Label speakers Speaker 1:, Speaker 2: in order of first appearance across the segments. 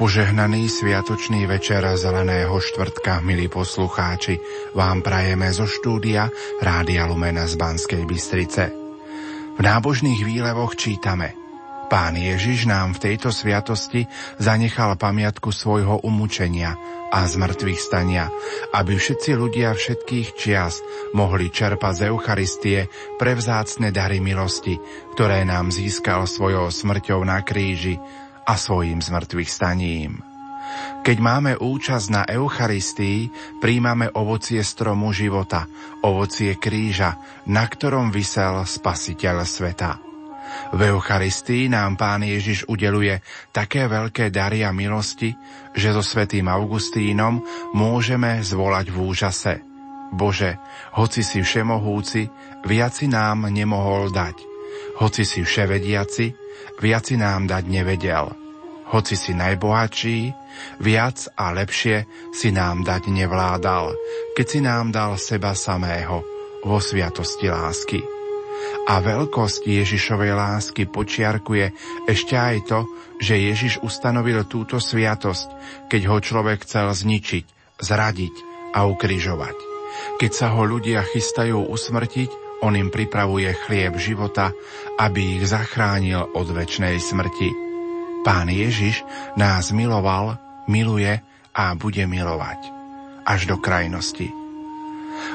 Speaker 1: Požehnaný sviatočný večer zeleného štvrtka, milí poslucháči, vám prajeme zo štúdia Rádia Lumena z Banskej Bystrice. V nábožných výlevoch čítame Pán Ježiš nám v tejto sviatosti zanechal pamiatku svojho umúčenia a zmrtvých stania, aby všetci ľudia všetkých čias mohli čerpať z Eucharistie prevzácne dary milosti, ktoré nám získal svojou smrťou na kríži a svojim zmrtvých staním. Keď máme účasť na Eucharistii, príjmame ovocie stromu života, ovocie kríža, na ktorom vysel Spasiteľ sveta. V Eucharistii nám Pán Ježiš udeluje také veľké dary a milosti, že so svetým Augustínom môžeme zvolať v úžase. Bože, hoci si všemohúci, viac si nám nemohol dať. Hoci si vševediaci, viac si nám dať nevedel. Hoci si najbohatší, viac a lepšie si nám dať nevládal, keď si nám dal seba samého vo sviatosti lásky. A veľkosť Ježišovej lásky počiarkuje ešte aj to, že Ježiš ustanovil túto sviatosť, keď ho človek chcel zničiť, zradiť a ukrižovať. Keď sa ho ľudia chystajú usmrtiť, on im pripravuje chlieb života, aby ich zachránil od väčšnej smrti. Pán Ježiš nás miloval, miluje a bude milovať až do krajnosti.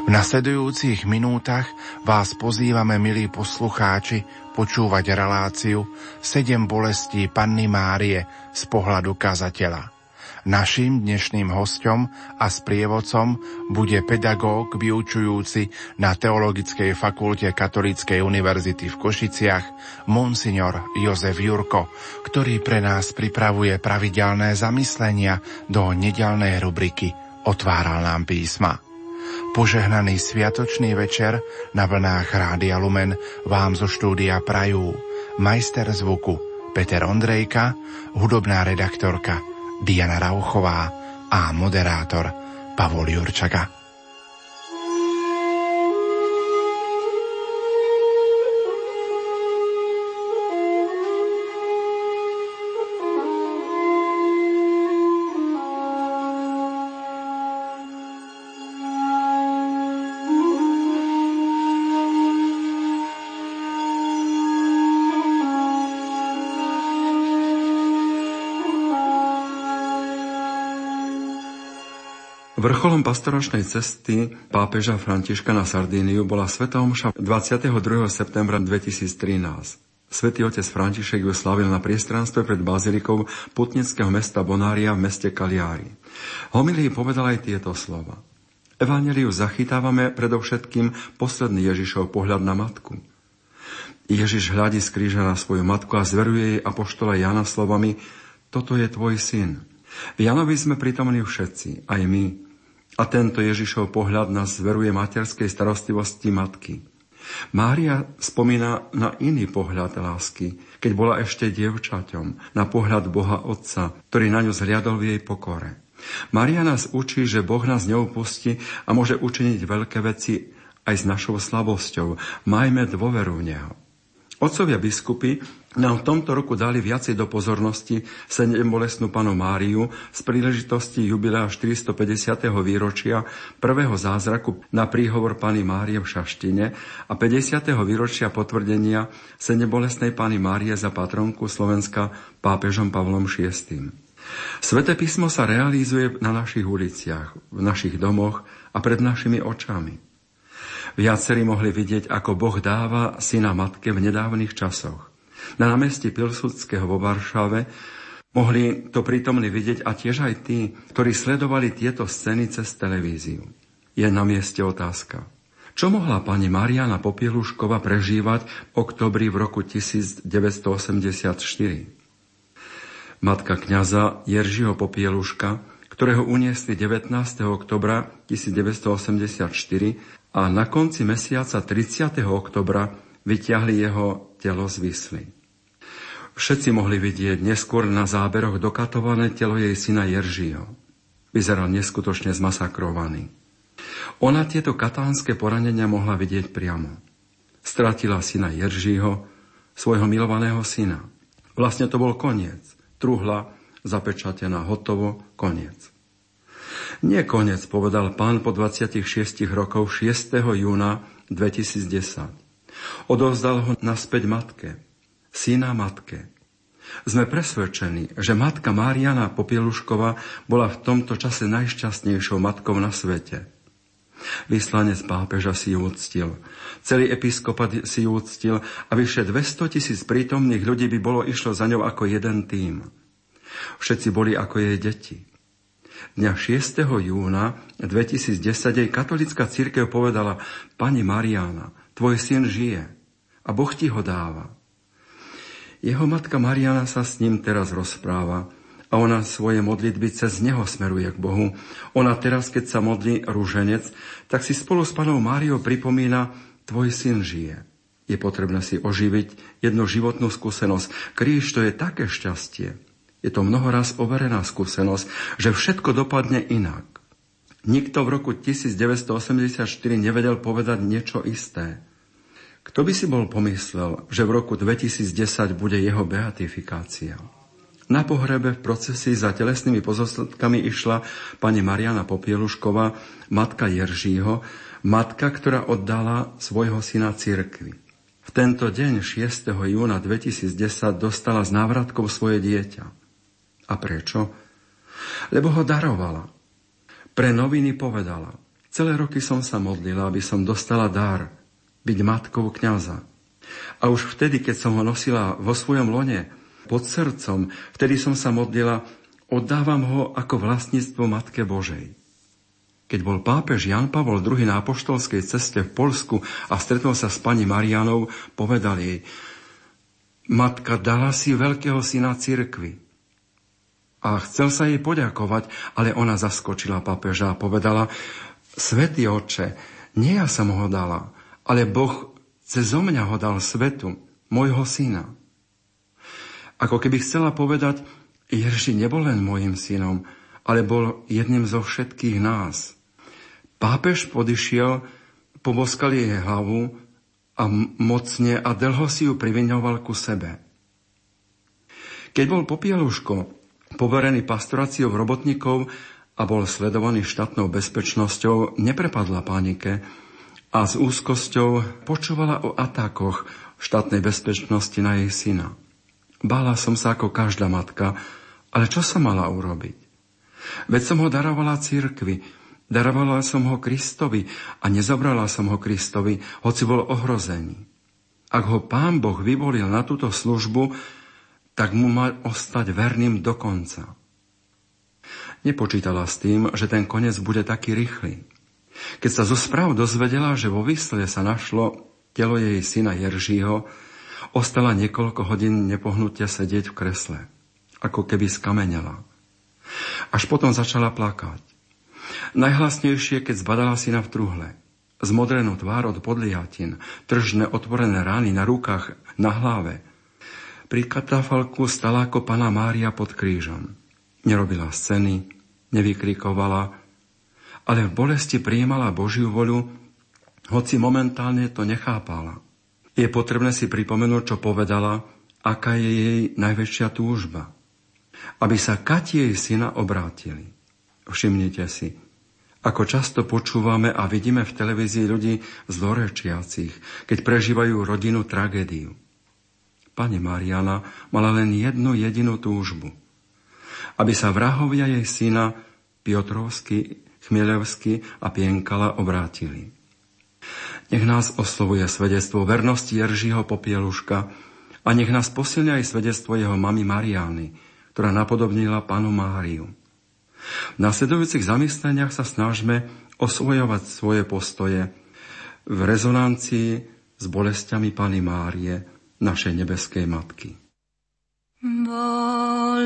Speaker 1: V nasledujúcich minútach vás pozývame, milí poslucháči, počúvať reláciu Sedem bolestí Panny Márie z pohľadu kazateľa. Naším dnešným hostom a sprievodcom bude pedagóg vyučujúci na Teologickej fakulte Katolíckej univerzity v Košiciach, monsignor Jozef Jurko, ktorý pre nás pripravuje pravidelné zamyslenia do nedelnej rubriky Otváral nám písma. Požehnaný sviatočný večer na vlnách Rádia Lumen vám zo štúdia prajú majster zvuku Peter Ondrejka, hudobná redaktorka Diana Rauchová a moderátor Pavol Jurčaga.
Speaker 2: Vrcholom pastoračnej cesty pápeža Františka na Sardíniu bola Sveta Omša 22. septembra 2013. Svetý otec František ju slavil na priestranstve pred bazilikou putnického mesta Bonária v meste Kaliári. Homilii povedal aj tieto slova. Evangeliu zachytávame predovšetkým posledný Ježišov pohľad na matku. Ježiš hľadí z kríža na svoju matku a zveruje jej apoštola Jana slovami Toto je tvoj syn. V Janovi sme prítomní všetci, aj my, a tento Ježišov pohľad nás zveruje materskej starostlivosti matky. Mária spomína na iný pohľad lásky, keď bola ešte dievčaťom, na pohľad Boha Otca, ktorý na ňu zhliadol v jej pokore. Mária nás učí, že Boh nás neupustí a môže učiniť veľké veci aj s našou slabosťou. Majme dôveru v Neho. Otcovia biskupy nám v tomto roku dali viacej do pozornosti sedem bolestnú panu Máriu z príležitosti jubilea 450. výročia prvého zázraku na príhovor pani Márie v Šaštine a 50. výročia potvrdenia sedem bolestnej pani Márie za patronku Slovenska pápežom Pavlom VI. Sveté písmo sa realizuje na našich uliciach, v našich domoch a pred našimi očami. Viacerí mohli vidieť, ako Boh dáva syna matke v nedávnych časoch. Na námestí Pilsudského vo Varšave mohli to prítomne vidieť a tiež aj tí, ktorí sledovali tieto scény cez televíziu. Je na mieste otázka. Čo mohla pani Mariana Popieluškova prežívať v oktobri v roku 1984? Matka kňaza Jeržiho Popieluška, ktorého uniesli 19. oktobra 1984 a na konci mesiaca 30. oktobra vyťahli jeho telo z Vysly. Všetci mohli vidieť neskôr na záberoch dokatované telo jej syna Jeržího. Vyzeral neskutočne zmasakrovaný. Ona tieto katánske poranenia mohla vidieť priamo. Stratila syna Jeržího, svojho milovaného syna. Vlastne to bol koniec. Truhla, zapečatená, hotovo, koniec. Nie koniec, povedal pán po 26 rokov 6. júna 2010. Odovzdal ho naspäť matke, syna matke. Sme presvedčení, že matka Mariana Popieluškova bola v tomto čase najšťastnejšou matkou na svete – Vyslanec pápeža si ju uctil. Celý episkopat si ju uctil a vyše 200 tisíc prítomných ľudí by bolo išlo za ňou ako jeden tým. Všetci boli ako jej deti. Dňa 6. júna 2010 jej katolická církev povedala Pani Mariana, tvoj syn žije a Boh ti ho dáva. Jeho matka Mariana sa s ním teraz rozpráva a ona svoje modlitby cez neho smeruje k Bohu. Ona teraz, keď sa modlí rúženec, tak si spolu s panou Máriou pripomína, tvoj syn žije. Je potrebné si oživiť jednu životnú skúsenosť. Kríž to je také šťastie. Je to mnohoraz overená skúsenosť, že všetko dopadne inak. Nikto v roku 1984 nevedel povedať niečo isté. Kto by si bol pomyslel, že v roku 2010 bude jeho beatifikácia? Na pohrebe v procesi za telesnými pozostatkami išla pani Mariana Popielušková, matka Jeržího, matka, ktorá oddala svojho syna cirkvi. V tento deň 6. júna 2010 dostala z návratkov svoje dieťa. A prečo? Lebo ho darovala. Pre noviny povedala, celé roky som sa modlila, aby som dostala dar, byť matkou kňaza. A už vtedy, keď som ho nosila vo svojom lone, pod srdcom. Vtedy som sa modlila, oddávam ho ako vlastníctvo Matke Božej. Keď bol pápež Jan Pavol II na apoštolskej ceste v Polsku a stretol sa s pani Marianou, povedal jej, Matka dala si veľkého syna cirkvi. A chcel sa jej poďakovať, ale ona zaskočila pápeža a povedala, Svetý oče, nie ja som ho dala, ale Boh cez mňa ho dal svetu, môjho syna. Ako keby chcela povedať, Jerži nebol len môjim synom, ale bol jedným zo všetkých nás. Pápež podišiel, poboskal jej hlavu a mocne a dlho si ju privinoval ku sebe. Keď bol Popieluško poverený pastoráciou robotníkov a bol sledovaný štátnou bezpečnosťou, neprepadla panike a s úzkosťou počúvala o atakoch štátnej bezpečnosti na jej syna. Bála som sa ako každá matka, ale čo som mala urobiť? Veď som ho darovala církvi, darovala som ho Kristovi a nezobrala som ho Kristovi, hoci bol ohrozený. Ak ho pán Boh vyvolil na túto službu, tak mu mal ostať verným do konca. Nepočítala s tým, že ten koniec bude taký rýchly. Keď sa zo správ dozvedela, že vo Vysle sa našlo telo jej syna Jeržího, Ostala niekoľko hodín nepohnutia sedieť v kresle, ako keby skamenela. Až potom začala plakať. Najhlasnejšie, keď zbadala syna v truhle. Zmodrenú tvár od podliatin, tržné otvorené rány na rukách, na hlave. Pri katafalku stala ako pana Mária pod krížom. Nerobila scény, nevykrikovala, ale v bolesti prijímala Božiu voľu, hoci momentálne to nechápala. Je potrebné si pripomenúť, čo povedala, aká je jej najväčšia túžba. Aby sa Kati jej syna obrátili. Všimnite si, ako často počúvame a vidíme v televízii ľudí zlorečiacich, keď prežívajú rodinu tragédiu. Pane Mariana mala len jednu jedinú túžbu. Aby sa vrahovia jej syna Piotrovsky, Chmielevsky a Pienkala obrátili. Nech nás oslovuje svedectvo vernosti Jeržiho Popieluška a nech nás posilňa aj svedectvo jeho mamy Mariány, ktorá napodobnila panu Máriu. V nasledujúcich zamysleniach sa snažme osvojovať svoje postoje v rezonancii s bolestiami Pany Márie, našej nebeskej Matky.
Speaker 3: Bolejúca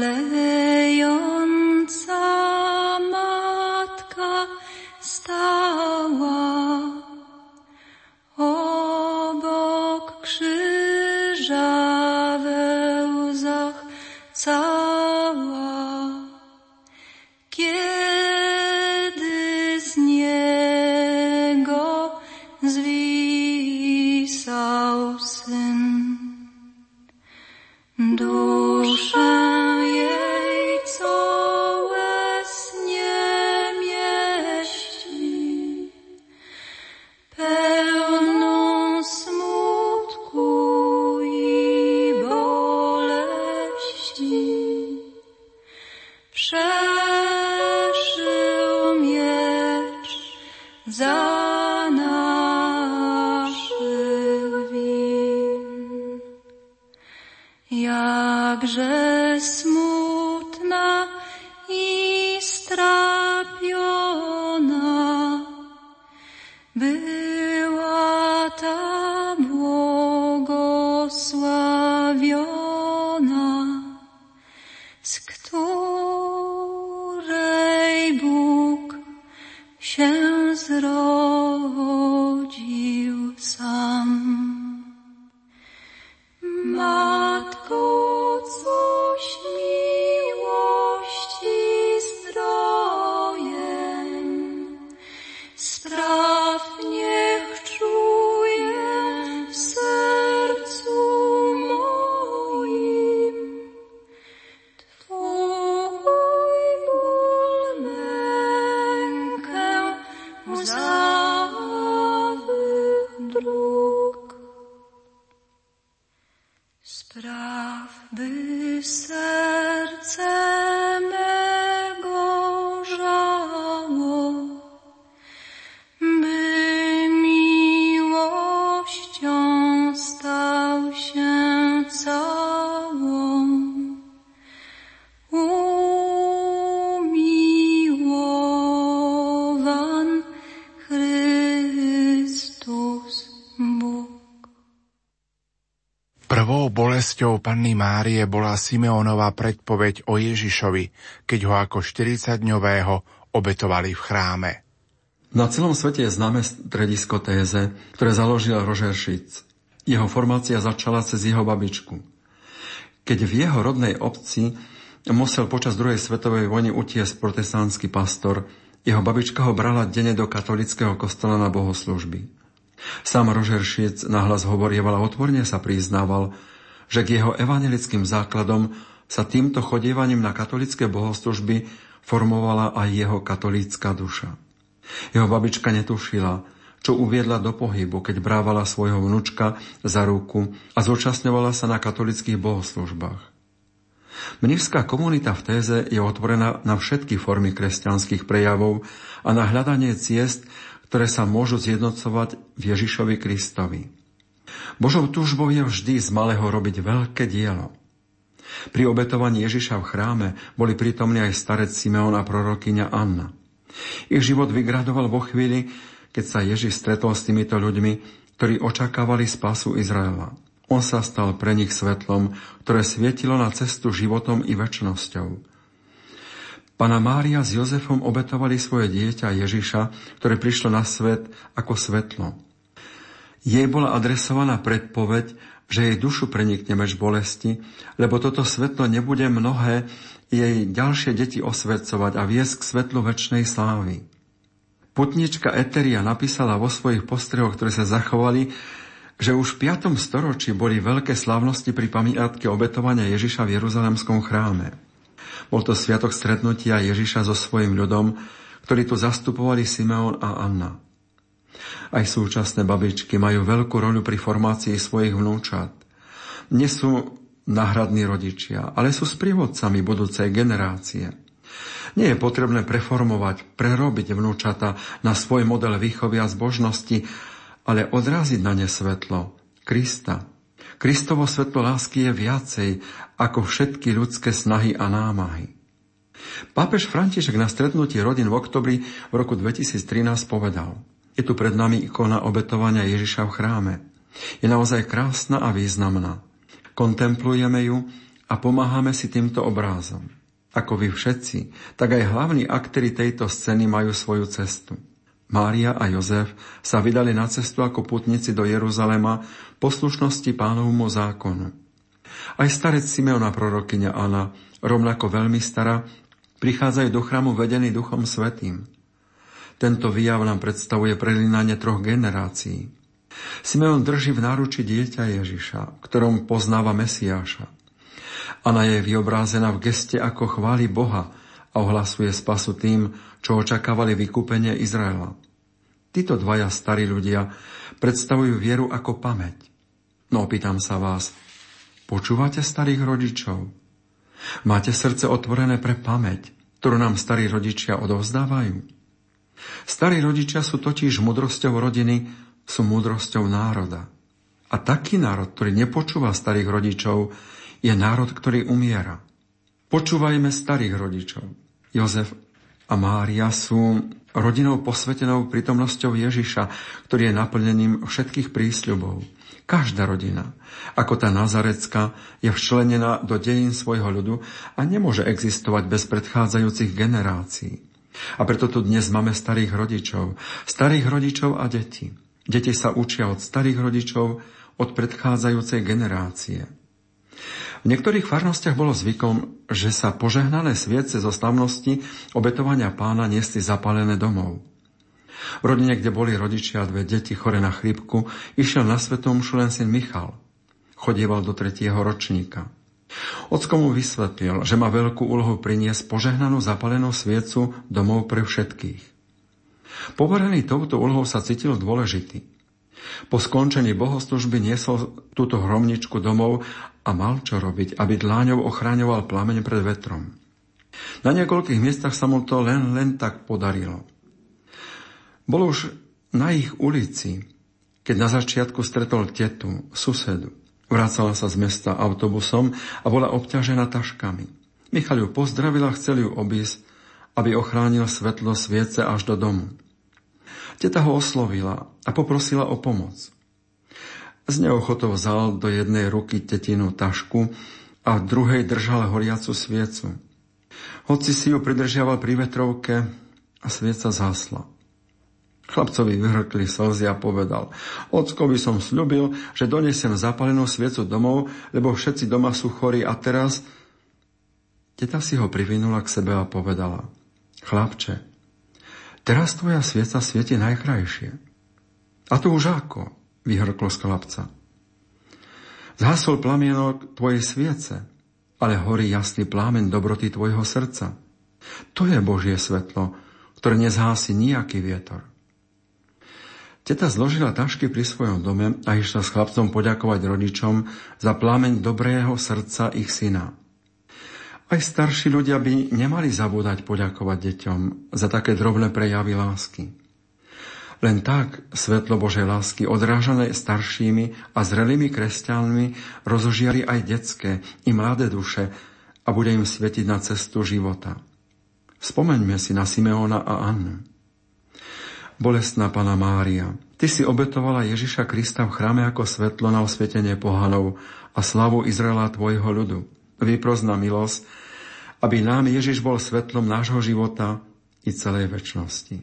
Speaker 1: bolesťou Panny Márie bola Simeónova predpoveď o Ježišovi, keď ho ako 40-dňového obetovali v chráme.
Speaker 2: Na celom svete je známe stredisko téze, ktoré založil Rožer Šic. Jeho formácia začala cez jeho babičku. Keď v jeho rodnej obci musel počas druhej svetovej vojny utiesť protestantský pastor, jeho babička ho brala denne do katolického kostola na bohoslužby. Sám Rožer Šic nahlas hovorieval a otvorne sa priznával, že k jeho evangelickým základom sa týmto chodievaním na katolické bohoslužby formovala aj jeho katolícka duša. Jeho babička netušila, čo uviedla do pohybu, keď brávala svojho vnúčka za ruku a zúčastňovala sa na katolických bohoslužbách. Mnivská komunita v téze je otvorená na všetky formy kresťanských prejavov a na hľadanie ciest, ktoré sa môžu zjednocovať v Ježišovi Kristovi. Božou túžbou je vždy z malého robiť veľké dielo. Pri obetovaní Ježiša v chráme boli prítomní aj starec Simeon a prorokyňa Anna. Ich život vygradoval vo chvíli, keď sa Ježiš stretol s týmito ľuďmi, ktorí očakávali spásu Izraela. On sa stal pre nich svetlom, ktoré svietilo na cestu životom i väčšnosťou. Pana Mária s Jozefom obetovali svoje dieťa Ježiša, ktoré prišlo na svet ako svetlo. Jej bola adresovaná predpoveď, že jej dušu prenikne meč bolesti, lebo toto svetlo nebude mnohé jej ďalšie deti osvedcovať a viesť k svetlu väčšnej slávy. Putnička Eteria napísala vo svojich postrehoch, ktoré sa zachovali, že už v 5. storočí boli veľké slávnosti pri pamiatke obetovania Ježiša v Jeruzalemskom chráme. Bol to sviatok stretnutia Ježiša so svojim ľudom, ktorí tu zastupovali Simeon a Anna. Aj súčasné babičky majú veľkú rolu pri formácii svojich vnúčat. Nie sú náhradní rodičia, ale sú sprievodcami budúcej generácie. Nie je potrebné preformovať, prerobiť vnúčata na svoj model výchovy a zbožnosti, ale odraziť na ne svetlo Krista. Kristovo svetlo lásky je viacej ako všetky ľudské snahy a námahy. Pápež František na stretnutí rodín v oktobri v roku 2013 povedal – je tu pred nami ikona obetovania Ježiša v chráme. Je naozaj krásna a významná. Kontemplujeme ju a pomáhame si týmto obrázom. Ako vy všetci, tak aj hlavní aktéry tejto scény majú svoju cestu. Mária a Jozef sa vydali na cestu ako putníci do Jeruzalema poslušnosti pánovmu zákonu. Aj starec Simeona prorokyňa Anna rovnako veľmi stará, prichádzajú do chrámu vedení Duchom Svetým. Tento výjav nám predstavuje prelinanie troch generácií. Simeon drží v náruči dieťa Ježiša, ktorom poznáva Mesiáša. Anna je vyobrázená v geste, ako chváli Boha a ohlasuje spasu tým, čo očakávali vykúpenie Izraela. Títo dvaja starí ľudia predstavujú vieru ako pamäť. No opýtam sa vás, počúvate starých rodičov? Máte srdce otvorené pre pamäť, ktorú nám starí rodičia odovzdávajú? Starí rodičia sú totiž mudrosťou rodiny, sú múdrosťou národa. A taký národ, ktorý nepočúva starých rodičov, je národ, ktorý umiera. Počúvajme starých rodičov. Jozef a Mária sú rodinou posvetenou prítomnosťou Ježiša, ktorý je naplnením všetkých prísľubov. Každá rodina, ako tá Nazarecka, je včlenená do dejín svojho ľudu a nemôže existovať bez predchádzajúcich generácií. A preto tu dnes máme starých rodičov, starých rodičov a deti. Deti sa učia od starých rodičov, od predchádzajúcej generácie. V niektorých farnostiach bolo zvykom, že sa požehnané sviece zo slavnosti obetovania pána niesli zapálené domov. V rodine, kde boli rodičia a dve deti chore na chrípku, išiel na svetom len syn Michal. Chodieval do tretieho ročníka. Ocko mu vysvetlil, že má veľkú úlohu priniesť požehnanú zapalenú sviecu domov pre všetkých. Poverený touto úlohou sa cítil dôležitý. Po skončení bohoslužby niesol túto hromničku domov a mal čo robiť, aby dláňou ochraňoval plameň pred vetrom. Na niekoľkých miestach sa mu to len, len tak podarilo. Bolo už na ich ulici, keď na začiatku stretol tetu, susedu. Vracala sa z mesta autobusom a bola obťažená taškami. Michal ju pozdravil a chcel ju obísť, aby ochránil svetlo sviece až do domu. Teta ho oslovila a poprosila o pomoc. Z neochotou vzal do jednej ruky tetinu tašku a v druhej držal horiacu sviecu. Hoci si ju pridržiaval pri vetrovke a svieca zhasla. Chlapcovi vyhrkli slzy a povedal, ocko by som sľubil, že donesem zapalenú sviecu domov, lebo všetci doma sú chorí a teraz... Teta si ho privinula k sebe a povedala, chlapče, Teraz tvoja svieca svieti najkrajšie. A to už ako, vyhrklo z chlapca. Zhasol plamienok tvojej sviece, ale horí jasný plámen dobroty tvojho srdca. To je Božie svetlo, ktoré nezhási nejaký vietor. Teta zložila tašky pri svojom dome a išla s chlapcom poďakovať rodičom za plámeň dobrého srdca ich syna. Aj starší ľudia by nemali zabúdať poďakovať deťom za také drobné prejavy lásky. Len tak svetlo Božej lásky odrážané staršími a zrelými kresťanmi rozožiari aj detské i mladé duše a bude im svietiť na cestu života. Spomeňme si na Simeona a Annu. Bolestná Pana Mária, Ty si obetovala Ježiša Krista v chráme ako svetlo na osvietenie pohanov a slavu Izraela Tvojho ľudu. Vypros na milosť, aby nám Ježiš bol svetlom nášho života i celej väčšnosti.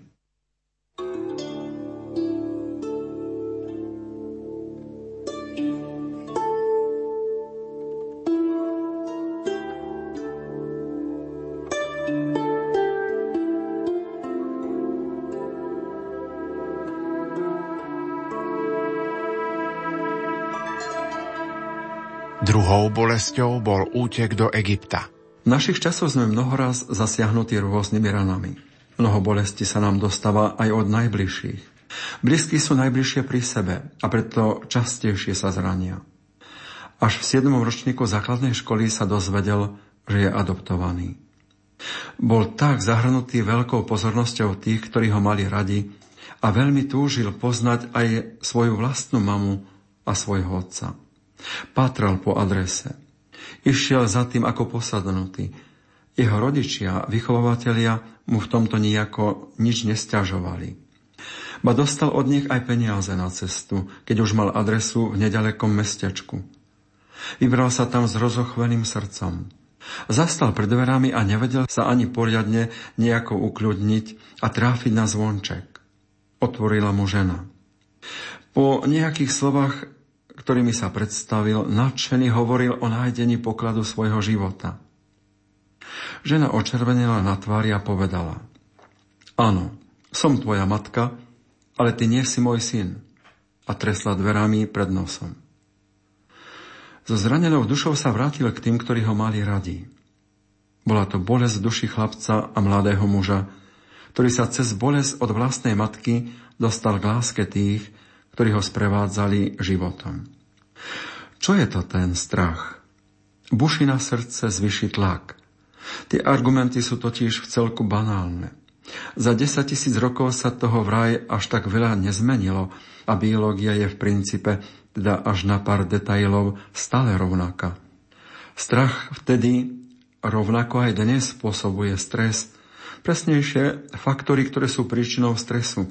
Speaker 1: Druhou bolesťou bol útek do Egypta.
Speaker 2: V našich časoch sme mnohoraz zasiahnutí rôznymi ranami. Mnoho bolesti sa nám dostáva aj od najbližších. Blízky sú najbližšie pri sebe a preto častejšie sa zrania. Až v 7. ročníku základnej školy sa dozvedel, že je adoptovaný. Bol tak zahrnutý veľkou pozornosťou tých, ktorí ho mali radi a veľmi túžil poznať aj svoju vlastnú mamu a svojho otca. Pátral po adrese. Išiel za tým ako posadnutý. Jeho rodičia, vychovávatelia mu v tomto nejako nič nestiažovali. Ba dostal od nich aj peniaze na cestu, keď už mal adresu v nedalekom mestečku. Vybral sa tam s rozochveným srdcom. Zastal pred dverami a nevedel sa ani poriadne nejako ukľudniť a tráfiť na zvonček. Otvorila mu žena. Po nejakých slovách ktorými sa predstavil, nadšený hovoril o nájdení pokladu svojho života. Žena očervenila na tvári a povedala Áno, som tvoja matka, ale ty nie si môj syn. A tresla dverami pred nosom. So zranenou dušou sa vrátil k tým, ktorí ho mali radi. Bola to bolesť duši chlapca a mladého muža, ktorý sa cez bolesť od vlastnej matky dostal k láske tých, ktorí ho sprevádzali životom. Čo je to ten strach? Buši na srdce zvyši tlak. Tie argumenty sú totiž v celku banálne. Za 10 tisíc rokov sa toho vraj až tak veľa nezmenilo a biológia je v princípe, teda až na pár detailov, stále rovnaká. Strach vtedy rovnako aj dnes spôsobuje stres. Presnejšie faktory, ktoré sú príčinou stresu.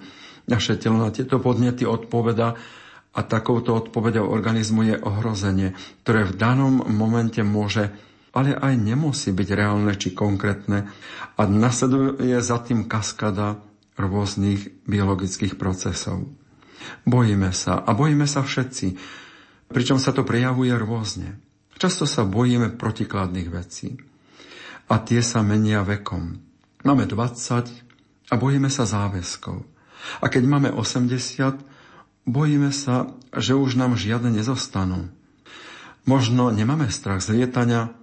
Speaker 2: Naše telo na tieto podnety odpoveda a takouto odpovedou organizmu je ohrozenie, ktoré v danom momente môže ale aj nemusí byť reálne či konkrétne a nasleduje za tým kaskada rôznych biologických procesov. Bojíme sa a bojíme sa všetci, pričom sa to prejavuje rôzne. Často sa bojíme protikladných vecí a tie sa menia vekom. Máme 20 a bojíme sa záväzkov. A keď máme 80, bojíme sa, že už nám žiadne nezostanú. Možno nemáme strach z lietania,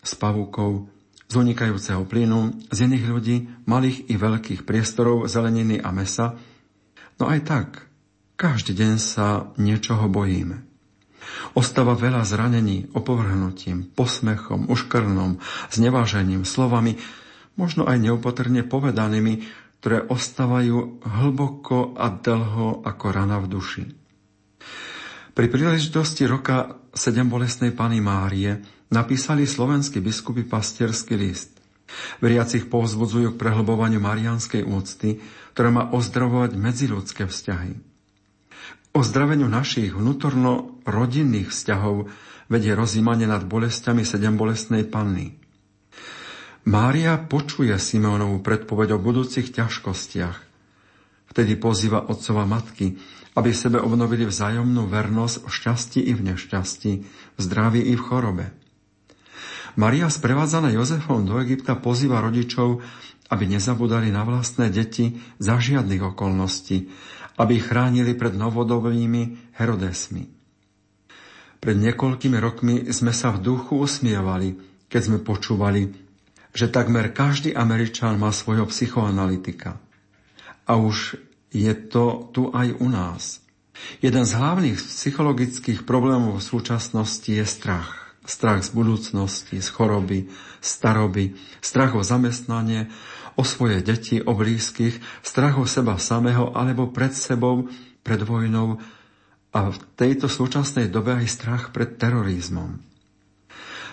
Speaker 2: z pavúkov, z unikajúceho plynu, z iných ľudí, malých i veľkých priestorov, zeleniny a mesa. No aj tak, každý deň sa niečoho bojíme. Ostáva veľa zranení opovrhnutím, posmechom, uškrnom, znevážením, slovami, možno aj neopatrne povedanými, ktoré ostávajú hlboko a dlho ako rana v duši. Pri príležitosti roka sedem bolestnej Pany Márie napísali slovenskí biskupy pastierský list. Veriacich povzbudzujú k prehlbovaniu marianskej úcty, ktorá má ozdravovať medziludské vzťahy ozdraveniu našich vnútorno-rodinných vzťahov vedie rozímanie nad bolestiami sedem bolestnej panny. Mária počuje Simeonovú predpoveď o budúcich ťažkostiach. Vtedy pozýva otcova matky, aby sebe obnovili vzájomnú vernosť v šťastí i v nešťastí, v zdraví i v chorobe. Maria sprevádzaná Jozefom do Egypta pozýva rodičov, aby nezabudali na vlastné deti za žiadnych okolností, aby ich chránili pred novodobými Herodesmi. Pred niekoľkými rokmi sme sa v duchu usmievali, keď sme počúvali, že takmer každý Američan má svojho psychoanalytika. A už je to tu aj u nás. Jeden z hlavných psychologických problémov v súčasnosti je strach. Strach z budúcnosti, z choroby, staroby, strach o zamestnanie, o svoje deti, o blízkych, strach o seba samého alebo pred sebou, pred vojnou a v tejto súčasnej dobe aj strach pred terorizmom.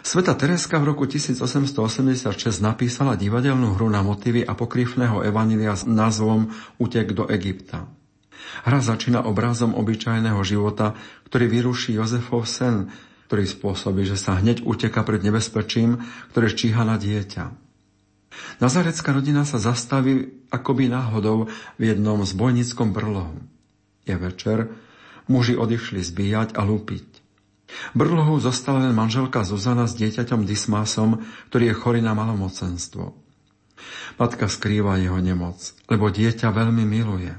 Speaker 2: Sveta Tereska v roku 1886 napísala divadelnú hru na motívy apokryfného evanília s názvom Utek do Egypta. Hra začína obrazom obyčajného života, ktorý vyruší Jozefov sen, ktorý spôsobí, že sa hneď uteka pred nebezpečím, ktoré číha na dieťa. Nazarecká rodina sa zastaví akoby náhodou v jednom zbojníckom brlohu. Je večer, muži odišli zbíjať a lúpiť. Brlohu zostala len manželka Zuzana s dieťaťom Dismásom, ktorý je chorý na malomocenstvo. Matka skrýva jeho nemoc, lebo dieťa veľmi miluje.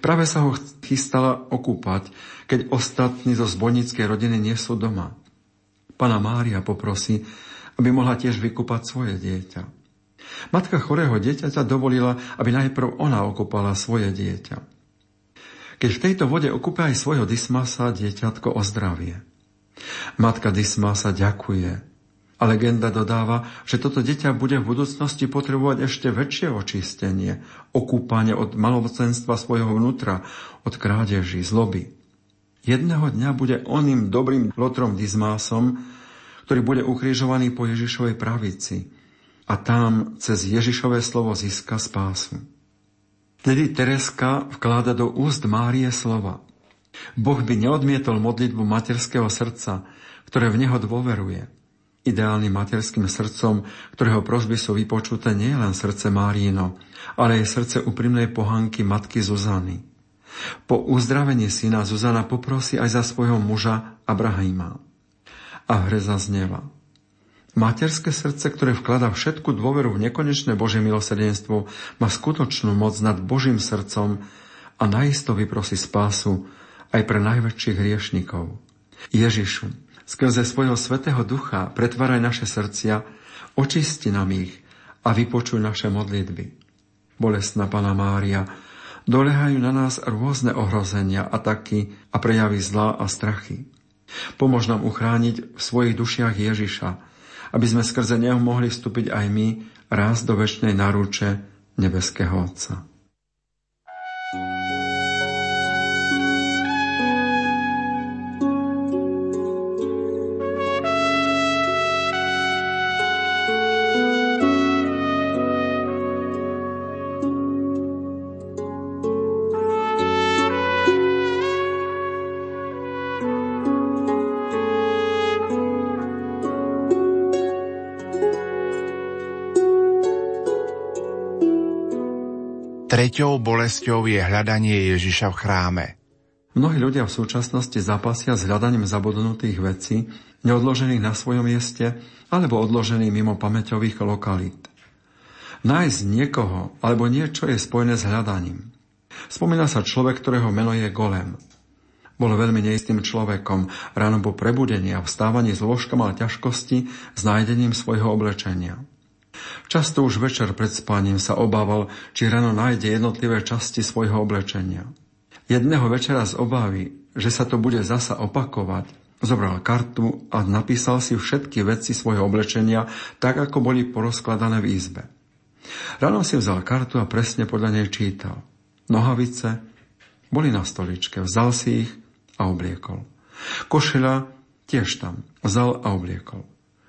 Speaker 2: Práve sa ho chystala okúpať, keď ostatní zo zbojníckej rodiny nie sú doma. Pana Mária poprosí, aby mohla tiež vykúpať svoje dieťa. Matka chorého dieťaťa dovolila, aby najprv ona okúpala svoje dieťa. Keď v tejto vode okúpe aj svojho Dismasa, dieťatko ozdravie. Matka Dismasa ďakuje a legenda dodáva, že toto dieťa bude v budúcnosti potrebovať ešte väčšie očistenie, okúpanie od malovocenstva svojho vnútra, od krádeží, zloby. Jedného dňa bude oným dobrým lotrom Dismásom, ktorý bude ukrižovaný po Ježišovej pravici a tam cez Ježišové slovo získa spásu. Vtedy Tereska vkláda do úst Márie slova. Boh by neodmietol modlitbu materského srdca, ktoré v neho dôveruje. Ideálnym materským srdcom, ktorého prosby sú vypočuté nie len srdce Márino, ale aj srdce úprimnej pohanky matky Zuzany. Po uzdravení syna Zuzana poprosí aj za svojho muža Abrahima. A hre zaznieva. Materské srdce, ktoré vklada všetku dôveru v nekonečné Božie milosrdenstvo, má skutočnú moc nad Božím srdcom a najisto vyprosí spásu aj pre najväčších hriešnikov. Ježišu, skrze svojho svetého ducha pretváraj naše srdcia, očisti nám ich a vypočuj naše modlitby. Bolestná Pana Mária, dolehajú na nás rôzne ohrozenia, ataky a prejavy zla a strachy. Pomôž nám uchrániť v svojich dušiach Ježiša, aby sme skrze Neho mohli vstúpiť aj my raz do väčšnej náruče nebeského Otca.
Speaker 1: Treťou bolesťou je hľadanie Ježiša v chráme.
Speaker 2: Mnohí ľudia v súčasnosti zapasia s hľadaním zabudnutých vecí, neodložených na svojom mieste alebo odložených mimo pamäťových lokalít. Nájsť niekoho alebo niečo je spojené s hľadaním. Spomína sa človek, ktorého meno je Golem. Bol veľmi neistým človekom. Ráno po prebudení a vstávaní z lôžka mal ťažkosti s nájdením svojho oblečenia. Často už večer pred spaním sa obával, či ráno nájde jednotlivé časti svojho oblečenia. Jedného večera z obavy, že sa to bude zasa opakovať, zobral kartu a napísal si všetky veci svojho oblečenia, tak ako boli porozkladané v izbe. Ráno si vzal kartu a presne podľa nej čítal. Nohavice boli na stoličke, vzal si ich a obliekol. Košela tiež tam, vzal a obliekol.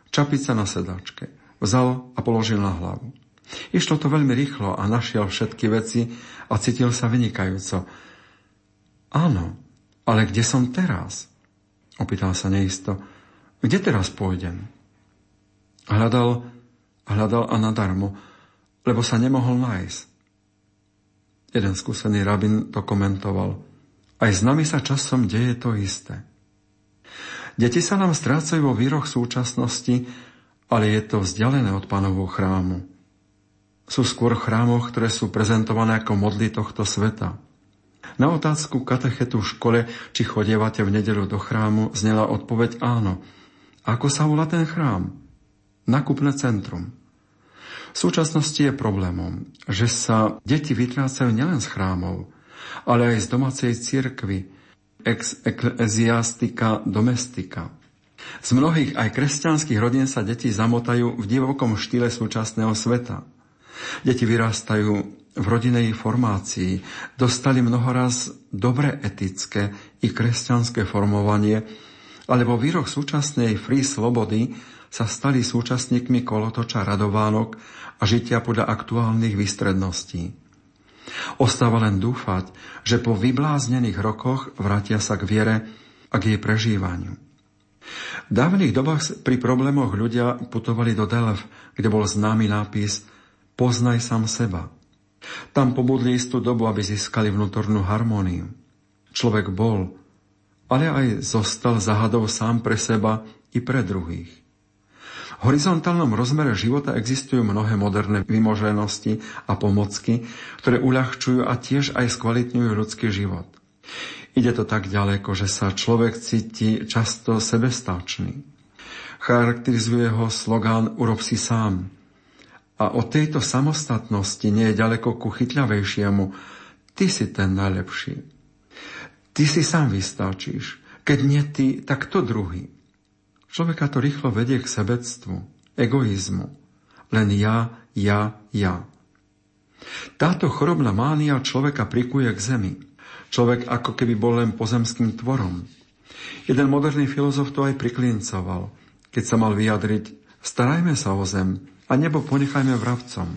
Speaker 2: Čapica na sedačke. Vzal a položil na hlavu. Išlo to veľmi rýchlo a našiel všetky veci a cítil sa vynikajúco. Áno, ale kde som teraz? Opýtal sa neisto. Kde teraz pôjdem? Hľadal, hľadal a nadarmo, lebo sa nemohol nájsť. Jeden skúsený rabin to komentoval. Aj s nami sa časom deje to isté. Deti sa nám strácajú vo výroch súčasnosti, ale je to vzdialené od pánovho chrámu. Sú skôr v chrámoch, ktoré sú prezentované ako modly tohto sveta. Na otázku katechetu v škole, či chodievate v nedelu do chrámu, znela odpoveď áno. Ako sa volá ten chrám? Nakupné centrum. V súčasnosti je problémom, že sa deti vytrácajú nielen z chrámov, ale aj z domácej cirkvy, ex ecclesiastica domestika. Z mnohých aj kresťanských rodín sa deti zamotajú v divokom štýle súčasného sveta. Deti vyrastajú v rodinej formácii, dostali mnohoraz dobre etické i kresťanské formovanie, ale vo výroch súčasnej free slobody sa stali súčasníkmi kolotoča radovánok a žitia podľa aktuálnych výstredností. Ostáva len dúfať, že po vybláznených rokoch vrátia sa k viere a k jej prežívaniu. V dávnych dobách pri problémoch ľudia putovali do Delv, kde bol známy nápis Poznaj sám seba. Tam pobudli istú dobu, aby získali vnútornú harmóniu. Človek bol, ale aj zostal zahadov sám pre seba i pre druhých. V horizontálnom rozmere života existujú mnohé moderné vymoženosti a pomocky, ktoré uľahčujú a tiež aj skvalitňujú ľudský život. Ide to tak ďaleko, že sa človek cíti často sebestačný. Charakterizuje ho slogán Urob si sám. A o tejto samostatnosti nie je ďaleko ku chytľavejšiemu. Ty si ten najlepší. Ty si sám vystačíš. Keď nie ty, tak to druhý. Človeka to rýchlo vedie k sebectvu, egoizmu. Len ja, ja, ja. Táto chorobná mánia človeka prikuje k zemi. Človek ako keby bol len pozemským tvorom. Jeden moderný filozof to aj priklincoval, keď sa mal vyjadriť starajme sa o zem a nebo ponechajme vrabcom.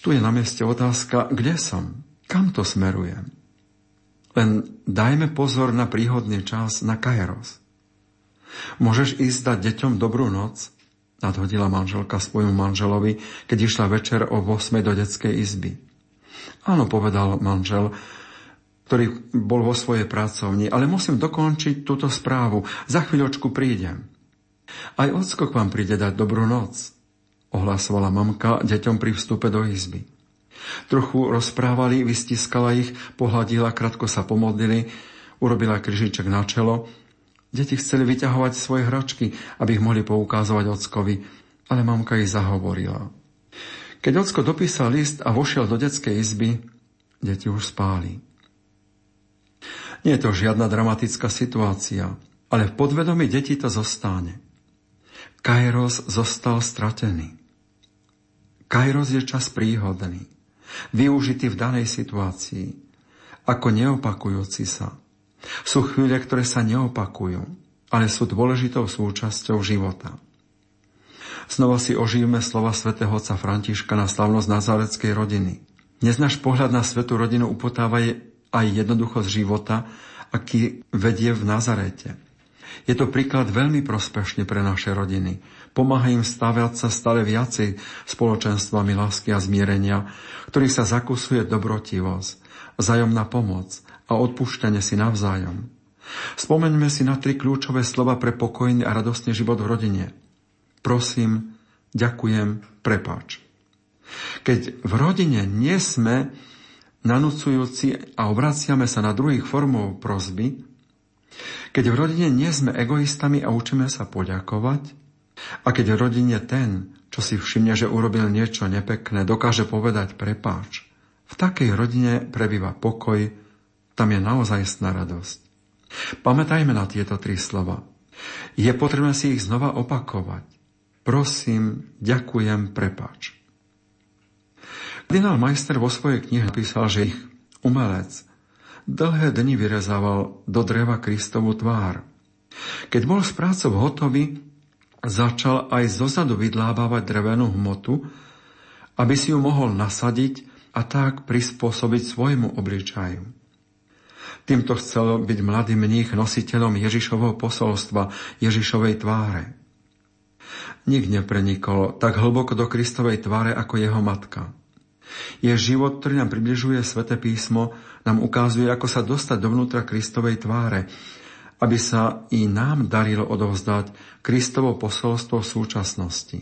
Speaker 2: Tu je na mieste otázka, kde som, kam to smerujem. Len dajme pozor na príhodný čas na Kairos. Môžeš ísť dať deťom dobrú noc, nadhodila manželka svojmu manželovi, keď išla večer o 8 do detskej izby. Áno, povedal manžel, ktorý bol vo svojej pracovni, ale musím dokončiť túto správu. Za chvíľočku prídem. Aj ocko k vám príde dať dobrú noc, ohlasovala mamka deťom pri vstupe do izby. Trochu rozprávali, vystiskala ich, pohľadila, krátko sa pomodlili, urobila kryžiček na čelo. Deti chceli vyťahovať svoje hračky, aby ich mohli poukázovať ockovi, ale mamka ich zahovorila. Keď ocko dopísal list a vošiel do detskej izby, deti už spáli. Nie je to žiadna dramatická situácia, ale v podvedomí detí to zostane. Kairos zostal stratený. Kairos je čas príhodný, využitý v danej situácii, ako neopakujúci sa. Sú chvíle, ktoré sa neopakujú, ale sú dôležitou súčasťou života. Znova si ožijeme slova svätého otca Františka na slavnosť nazareckej rodiny. Dnes náš pohľad na svetú rodinu upotáva aj jednoduchosť života, aký vedie v Nazarete. Je to príklad veľmi prospešný pre naše rodiny. Pomáha im stavať sa stále viacej spoločenstvami lásky a zmierenia, ktorých sa zakusuje dobrotivosť, vzájomná pomoc a odpúšťanie si navzájom. Spomeňme si na tri kľúčové slova pre pokojný a radostný život v rodine. Prosím, ďakujem, prepáč. Keď v rodine nie sme nanúcujúci a obraciame sa na druhých formou prozby, keď v rodine nie sme egoistami a učíme sa poďakovať, a keď v rodine ten, čo si všimne, že urobil niečo nepekné, dokáže povedať prepáč, v takej rodine prebýva pokoj, tam je naozaj sná radosť. Pamätajme na tieto tri slova. Je potrebné si ich znova opakovať. Prosím, ďakujem, prepáč. Kardinál Majster vo svojej knihe napísal, že ich umelec dlhé dni vyrezával do dreva Kristovu tvár. Keď bol s prácou hotový, začal aj zozadu vydlábávať drevenú hmotu, aby si ju mohol nasadiť a tak prispôsobiť svojmu obličaju. Týmto chcel byť mladý mních nositeľom Ježišovho posolstva, Ježišovej tváre. Nik neprenikol tak hlboko do Kristovej tváre ako jeho matka. Je život, ktorý nám približuje Svete písmo, nám ukazuje, ako sa dostať dovnútra Kristovej tváre, aby sa i nám darilo odovzdať Kristovo posolstvo v súčasnosti.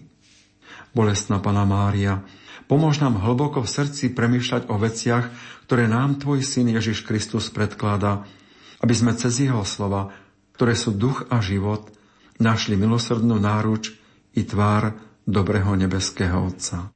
Speaker 2: Bolestná Pana Mária, pomôž nám hlboko v srdci premýšľať o veciach, ktoré nám Tvoj Syn Ježiš Kristus predkladá, aby sme cez Jeho slova, ktoré sú duch a život, našli milosrdnú náruč i tvár dobrého nebeského Otca.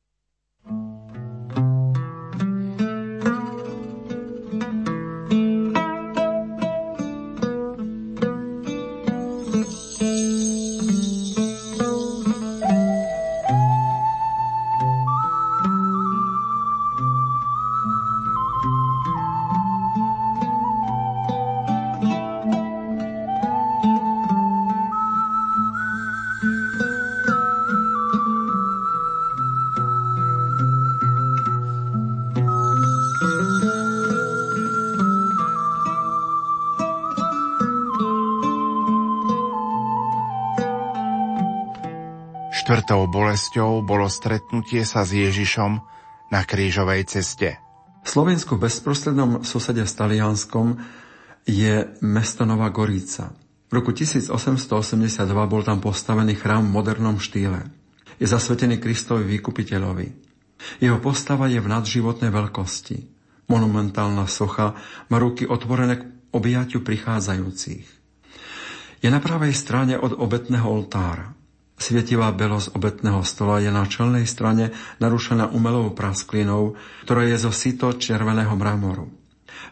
Speaker 1: Bolesťou bolo stretnutie sa s Ježišom na krížovej ceste.
Speaker 2: V Slovensku v bezprostrednom susede s Talianskom je mesto Nová Goríca. V roku 1882 bol tam postavený chrám v modernom štýle. Je zasvetený Kristovi vykupiteľovi. Jeho postava je v nadživotnej veľkosti. Monumentálna socha má ruky otvorené k obijatiu prichádzajúcich. Je na pravej strane od obetného oltára. Svietivá belosť obetného stola je na čelnej strane narušená umelou prasklinou, ktorá je zo sito červeného mramoru.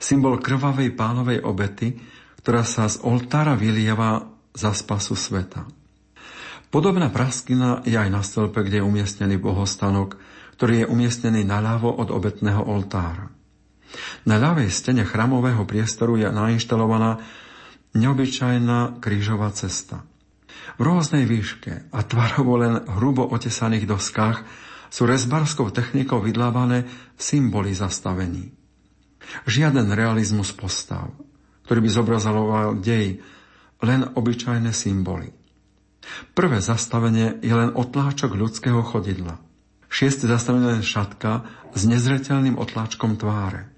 Speaker 2: Symbol krvavej pánovej obety, ktorá sa z oltára vylieva za spasu sveta. Podobná prasklina je aj na stĺpe, kde je umiestnený bohostanok, ktorý je umiestnený naľavo od obetného oltára. Na ľavej stene chramového priestoru je nainštalovaná neobyčajná krížová cesta – v rôznej výške a tvarovo len hrubo otesaných doskách sú rezbarskou technikou vydlávané symboly zastavení. Žiaden realizmus postav, ktorý by zobrazoval dej, len obyčajné symboly. Prvé zastavenie je len otláčok ľudského chodidla. Šieste zastavenie len šatka s nezreteľným otláčkom tváre.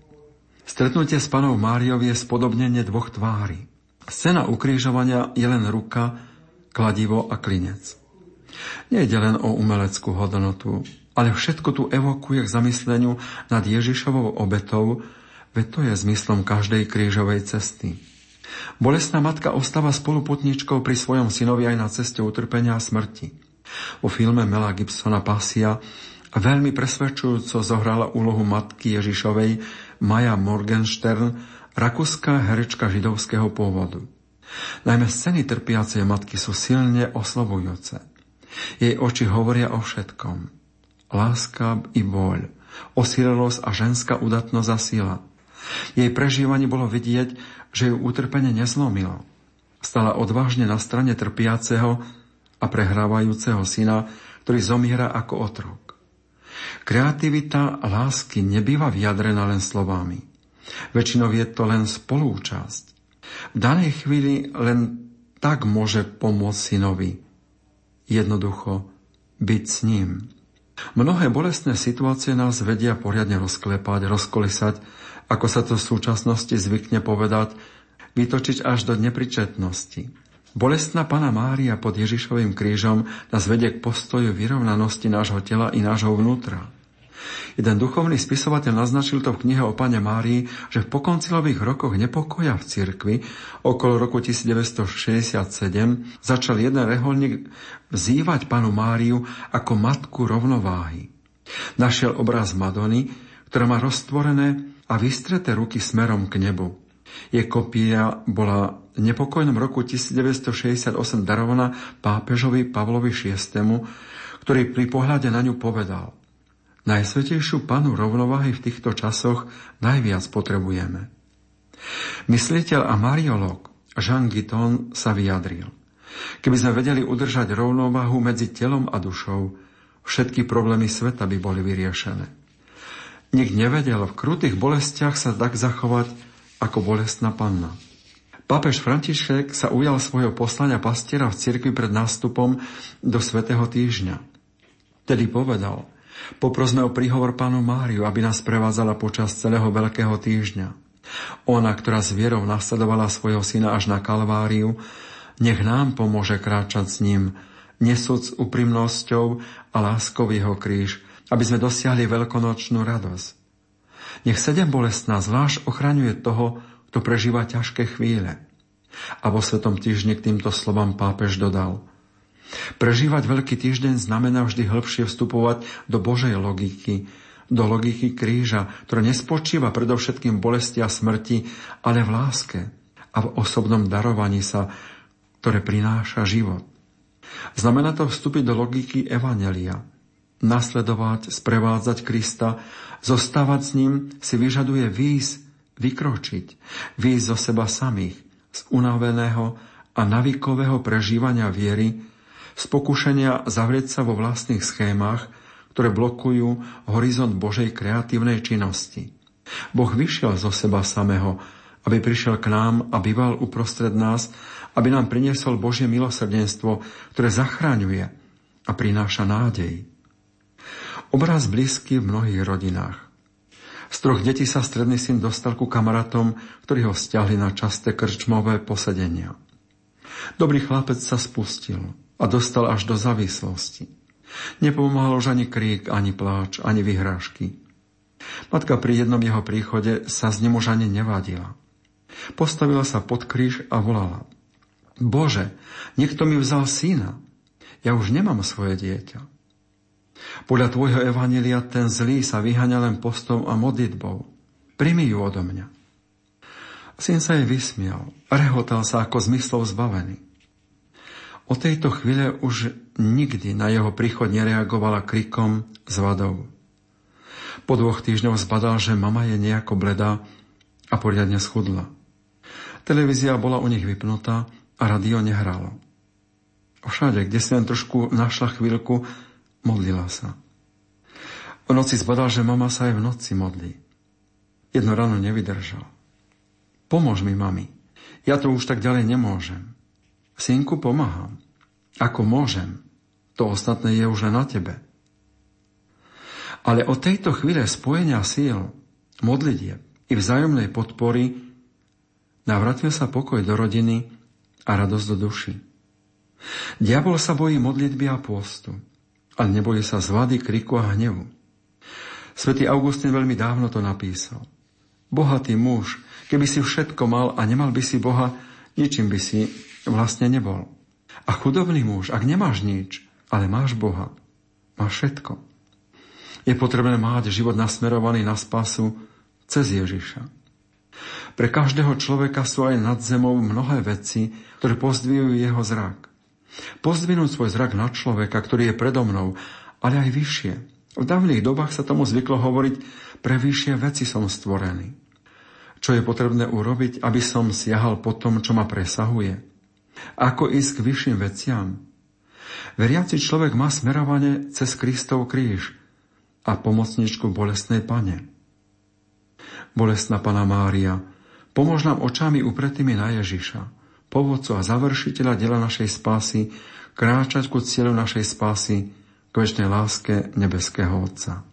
Speaker 2: Stretnutie s panou Máriou je spodobnenie dvoch tvári. Scéna ukrižovania je len ruka, kladivo a klinec. Nejde len o umeleckú hodnotu, ale všetko tu evokuje k zamysleniu nad Ježišovou obetou, veď to je zmyslom každej krížovej cesty. Bolesná matka ostáva spoluputničkou pri svojom synovi aj na ceste utrpenia a smrti. Vo filme Mela Gibsona Pasia veľmi presvedčujúco zohrala úlohu matky Ježišovej Maja Morgenstern, rakúska herečka židovského pôvodu. Najmä scény trpiacej matky sú silne oslovujúce. Jej oči hovoria o všetkom. Láska i bôľ, osirelosť a ženská udatnosť a sila. Jej prežívanie bolo vidieť, že ju utrpenie nezlomilo. Stala odvážne na strane trpiaceho a prehrávajúceho syna, ktorý zomiera ako otrok. Kreativita lásky nebýva vyjadrená len slovami. Väčšinou je to len spolúčasť. V danej chvíli len tak môže pomôcť synovi. Jednoducho byť s ním. Mnohé bolestné situácie nás vedia poriadne rozklepať, rozkolisať, ako sa to v súčasnosti zvykne povedať, vytočiť až do nepričetnosti. Bolestná Pana Mária pod Ježišovým krížom nás vedie k postoju vyrovnanosti nášho tela i nášho vnútra. Jeden duchovný spisovateľ naznačil to v knihe o Pane Márii, že v pokoncilových rokoch nepokoja v cirkvi okolo roku 1967 začal jeden reholník vzývať panu Máriu ako matku rovnováhy. Našiel obraz Madony, ktorá má roztvorené a vystreté ruky smerom k nebu. Jej kopia bola v nepokojnom roku 1968 darovaná pápežovi Pavlovi VI, ktorý pri pohľade na ňu povedal – Najsvetejšiu panu rovnováhy v týchto časoch najviac potrebujeme. Mysliteľ a mariolog Jean Guiton sa vyjadril. Keby sme vedeli udržať rovnováhu medzi telom a dušou, všetky problémy sveta by boli vyriešené. Nik nevedel v krutých bolestiach sa tak zachovať ako bolestná panna. Pápež František sa ujal svojho poslania pastiera v cirkvi pred nástupom do Svetého týždňa. Tedy povedal – Poprosme o príhovor pánu Máriu, aby nás prevádzala počas celého Veľkého týždňa. Ona, ktorá s vierou nasledovala svojho syna až na Kalváriu, nech nám pomôže kráčať s ním, nesúc úprimnosťou a láskou jeho kríž, aby sme dosiahli veľkonočnú radosť. Nech sedem bolestná zvlášť ochraňuje toho, kto prežíva ťažké chvíle. A vo Svetom týždni k týmto slovám pápež dodal – Prežívať Veľký týždeň znamená vždy hĺbšie vstupovať do Božej logiky, do logiky kríža, ktorá nespočíva predovšetkým bolesti a smrti, ale v láske a v osobnom darovaní sa, ktoré prináša život. Znamená to vstúpiť do logiky Evanelia. Nasledovať, sprevádzať Krista, zostávať s ním si vyžaduje výjsť, vykročiť, výjsť zo seba samých, z unaveného a navikového prežívania viery, z pokušenia zavrieť sa vo vlastných schémach, ktoré blokujú horizont Božej kreatívnej činnosti. Boh vyšiel zo seba samého, aby prišiel k nám a býval uprostred nás, aby nám priniesol Božie milosrdenstvo, ktoré zachráňuje a prináša nádej. Obraz blízky v mnohých rodinách. Z troch detí sa stredný syn dostal ku kamarátom, ktorí ho stiahli na časté krčmové posedenia. Dobrý chlapec sa spustil a dostal až do závislosti. Nepomáhal už ani krík, ani pláč, ani vyhrážky. Matka pri jednom jeho príchode sa z ním už ani nevadila. Postavila sa pod kríž a volala. Bože, niekto mi vzal syna. Ja už nemám svoje dieťa. Podľa tvojho evanelia ten zlý sa vyhania len postom a modlitbou. Primi ju odo mňa. Syn sa jej vysmial, rehotal sa ako zmyslov zbavený. O tejto chvíle už nikdy na jeho príchod nereagovala krikom s vadou. Po dvoch týždňoch zbadal, že mama je nejako bledá a poriadne schudla. Televízia bola u nich vypnutá a radio nehralo. Všade, kde si len trošku našla chvíľku, modlila sa. O noci zbadal, že mama sa aj v noci modlí. Jedno ráno nevydržal. Pomôž mi, mami. Ja to už tak ďalej nemôžem. Synku, pomáham. Ako môžem. To ostatné je už len na tebe. Ale od tejto chvíle spojenia síl, modlitie i vzájomnej podpory navratil sa pokoj do rodiny a radosť do duši. Diabol sa bojí modlitby a pôstu, ale nebojí sa zvady, kriku a hnevu. Svetý Augustín veľmi dávno to napísal. Bohatý muž, keby si všetko mal a nemal by si Boha, ničím by si vlastne nebol. A chudobný muž, ak nemáš nič, ale máš Boha, máš všetko. Je potrebné mať život nasmerovaný na spasu cez Ježiša. Pre každého človeka sú aj nad zemou mnohé veci, ktoré pozdvíjajú jeho zrak. Pozdvinúť svoj zrak na človeka, ktorý je predo mnou, ale aj vyššie. V dávnych dobách sa tomu zvyklo hovoriť, pre vyššie veci som stvorený. Čo je potrebné urobiť, aby som siahal po tom, čo ma presahuje? Ako ísť k vyšším veciam? Veriaci človek má smerovanie cez Kristov kríž a pomocničku bolestnej pane. Bolestná pana Mária, pomôž nám očami upretými na Ježiša, povodcu a završiteľa dela našej spásy, kráčať ku cieľu našej spásy, k väčšnej láske nebeského Otca.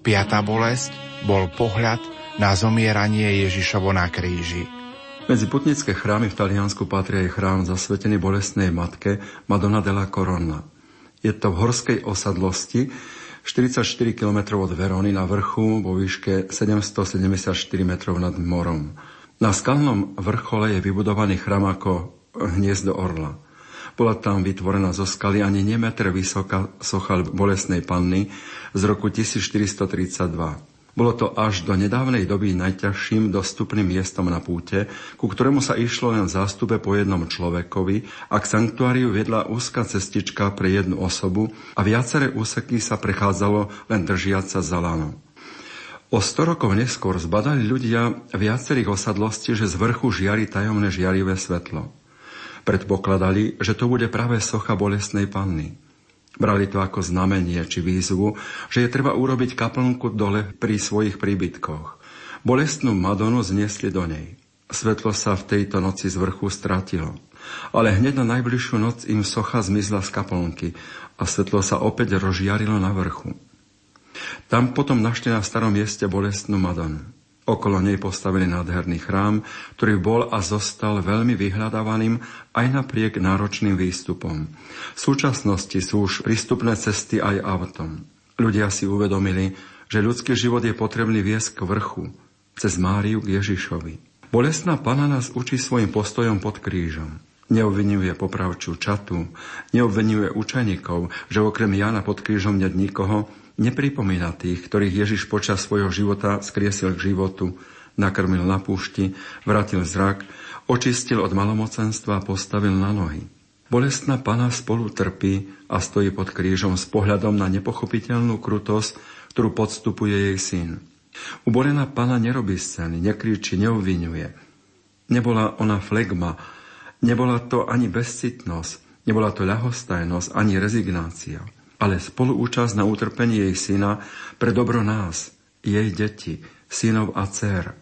Speaker 1: Piatá bolesť bol pohľad na zomieranie Ježišovo na kríži.
Speaker 2: Medzi putnické chrámy v Taliansku patrí aj chrám zasvetený bolestnej matke Madonna della Corona. Je to v horskej osadlosti 44 km od Verony na vrchu vo výške 774 metrov nad morom. Na skalnom vrchole je vybudovaný chrám ako hniezdo orla. Bola tam vytvorená zo skaly ani nemetr vysoká socha bolesnej panny z roku 1432. Bolo to až do nedávnej doby najťažším dostupným miestom na púte, ku ktorému sa išlo len v zástupe po jednom človekovi a k sanktuáriu viedla úzka cestička pre jednu osobu a viaceré úseky sa prechádzalo len držiaca za lano. O 100 rokov neskôr zbadali ľudia viacerých osadlostí, že z vrchu žiari tajomné žiarivé svetlo. Predpokladali, že to bude práve socha bolestnej panny. Brali to ako znamenie či výzvu, že je treba urobiť kaplnku dole pri svojich príbytkoch. Bolestnú Madonu zniesli do nej. Svetlo sa v tejto noci z vrchu stratilo. Ale hneď na najbližšiu noc im socha zmizla z kaplnky a svetlo sa opäť rozžiarilo na vrchu. Tam potom našli na starom mieste bolestnú Madonu. Okolo nej postavili nádherný chrám, ktorý bol a zostal veľmi vyhľadávaným aj napriek náročným výstupom. V súčasnosti sú už prístupné cesty aj autom. Ľudia si uvedomili, že ľudský život je potrebný viesť k vrchu, cez Máriu k Ježišovi. Bolestná pana nás učí svojim postojom pod krížom. Neobvinuje popravčú čatu, neobvinuje učeníkov, že okrem Jana pod krížom nie nikoho, nepripomína tých, ktorých Ježiš počas svojho života skriesil k životu, nakrmil na púšti, vrátil zrak, očistil od malomocenstva a postavil na nohy. Bolestná pana spolu trpí a stojí pod krížom s pohľadom na nepochopiteľnú krutosť, ktorú podstupuje jej syn. Ubolená pana nerobí scény, nekríči, neobvinuje. Nebola ona flegma, nebola to ani bezcitnosť, nebola to ľahostajnosť, ani rezignácia ale spoluúčasť na utrpení jej syna pre dobro nás, jej deti, synov a dcer.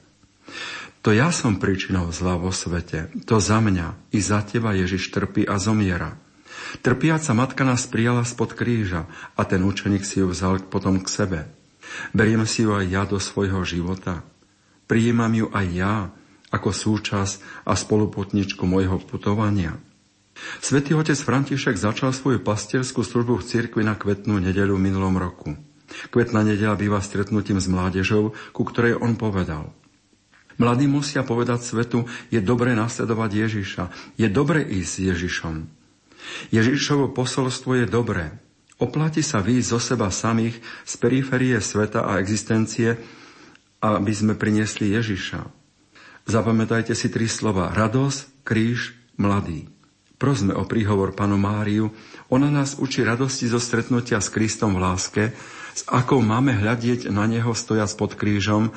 Speaker 2: To ja som príčinou zla vo svete. To za mňa i za teba Ježiš trpí a zomiera. Trpiaca matka nás prijala spod kríža a ten učeník si ju vzal potom k sebe. Beriem si ju aj ja do svojho života. Prijímam ju aj ja ako súčasť a spolupotničku mojho putovania. Svetý otec František začal svoju pastierskú službu v cirkvi na kvetnú nedelu v minulom roku. Kvetná nedela býva stretnutím s mládežou, ku ktorej on povedal. Mladí musia povedať svetu, je dobre nasledovať Ježiša, je dobre ísť s Ježišom. Ježišovo posolstvo je dobré. Oplatí sa výjsť zo seba samých z periférie sveta a existencie, aby sme priniesli Ježiša. Zapamätajte si tri slova. Radosť, kríž, mladý. Prosme o príhovor panu Máriu. Ona nás učí radosti zo stretnutia s Kristom v láske, s akou máme hľadieť na Neho stojac pod krížom,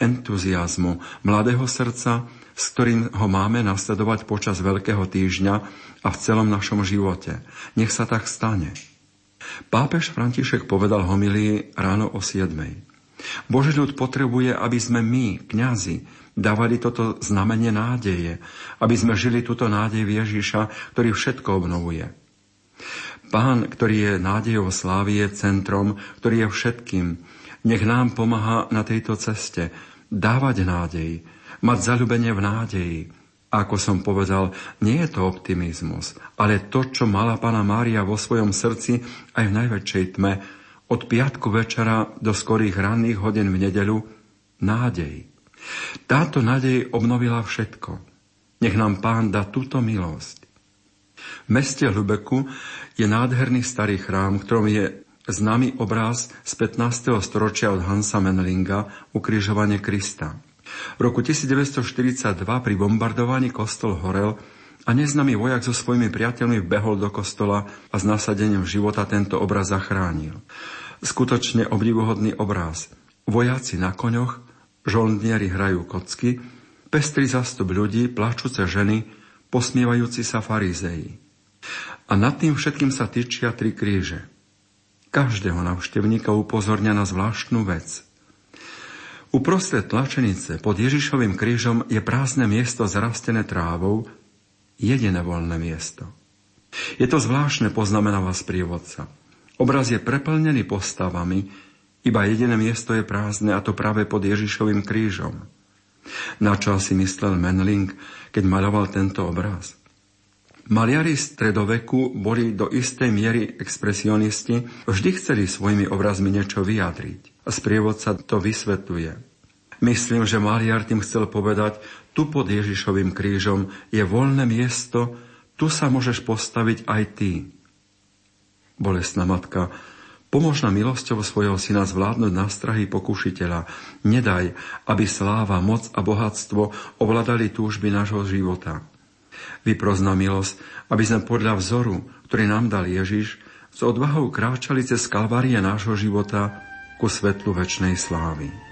Speaker 2: entuziasmu, mladého srdca, s ktorým ho máme nasledovať počas Veľkého týždňa a v celom našom živote. Nech sa tak stane. Pápež František povedal homilii ráno o 7. Boží ľud potrebuje, aby sme my, kňazi, dávali toto znamenie nádeje, aby sme žili túto nádej Ježiša, ktorý všetko obnovuje. Pán, ktorý je nádejou slávy, je centrom, ktorý je všetkým. Nech nám pomáha na tejto ceste dávať nádej, mať zalúbenie v nádeji. A ako som povedal, nie je to optimizmus, ale to, čo mala pána Mária vo svojom srdci aj v najväčšej tme, od piatku večera do skorých ranných hodín v nedelu, nádej. Táto nádej obnovila všetko. Nech nám pán dá túto milosť. V meste Lubeku je nádherný starý chrám, ktorom je známy obraz z 15. storočia od Hansa Menlinga Ukrižovanie Krista. V roku 1942 pri bombardovaní kostol horel a neznámy vojak so svojimi priateľmi vbehol do kostola a s nasadením života tento obraz zachránil. Skutočne obdivuhodný obraz. Vojaci na koňoch, žoldnieri hrajú kocky, pestrý zastup ľudí, plačúce ženy, posmievajúci sa farizeji. A nad tým všetkým sa tyčia tri kríže. Každého navštevníka upozorňa na zvláštnu vec. Uprostred tlačenice pod Ježišovým krížom je prázdne miesto zrastené trávou, jediné voľné miesto. Je to zvláštne, poznamenáva sprievodca. Obraz je preplnený postavami, iba jediné miesto je prázdne a to práve pod Ježišovým krížom. Na čo si myslel Menling, keď maloval tento obraz? Maliari stredoveku boli do istej miery expresionisti, vždy chceli svojimi obrazmi niečo vyjadriť. A sprievodca to vysvetľuje. Myslím, že Maliar tým chcel povedať, tu pod Ježišovým krížom je voľné miesto, tu sa môžeš postaviť aj ty. Bolesná matka, Pomôž nám milosťou svojho syna zvládnuť nástrahy pokušiteľa. Nedaj, aby sláva, moc a bohatstvo ovládali túžby nášho života. Vypros na milosť, aby sme podľa vzoru, ktorý nám dal Ježiš, s odvahou kráčali cez kalvárie nášho života ku svetlu väčšnej slávy.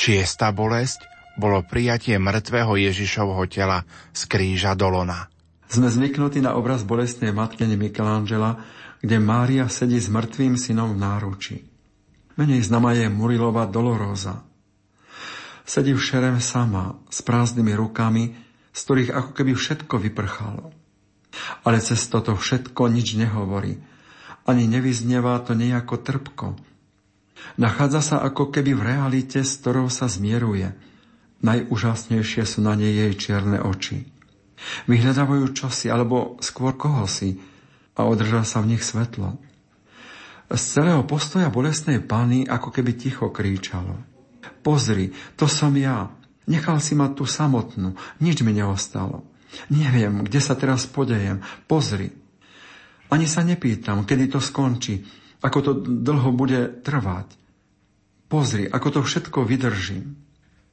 Speaker 1: Šiesta bolesť bolo prijatie mŕtvého Ježišovho tela z kríža do lona.
Speaker 2: Sme zvyknutí na obraz bolestnej matkene Michelangela, kde Mária sedí s mŕtvým synom v náruči. Menej známa je Murilova Doloroza. Sedí v šerem sama, s prázdnymi rukami, z ktorých ako keby všetko vyprchalo. Ale cez toto všetko nič nehovorí. Ani nevyznieva to nejako trpko, Nachádza sa ako keby v realite, s ktorou sa zmieruje. Najúžasnejšie sú na nej jej čierne oči. Vyhľadávajú čosi, alebo skôr koho si a održa sa v nich svetlo. Z celého postoja bolestnej pány ako keby ticho kríčalo. Pozri, to som ja. Nechal si ma tu samotnú. Nič mi neostalo. Neviem, kde sa teraz podejem. Pozri. Ani sa nepýtam, kedy to skončí ako to dlho bude trvať. Pozri, ako to všetko vydržím.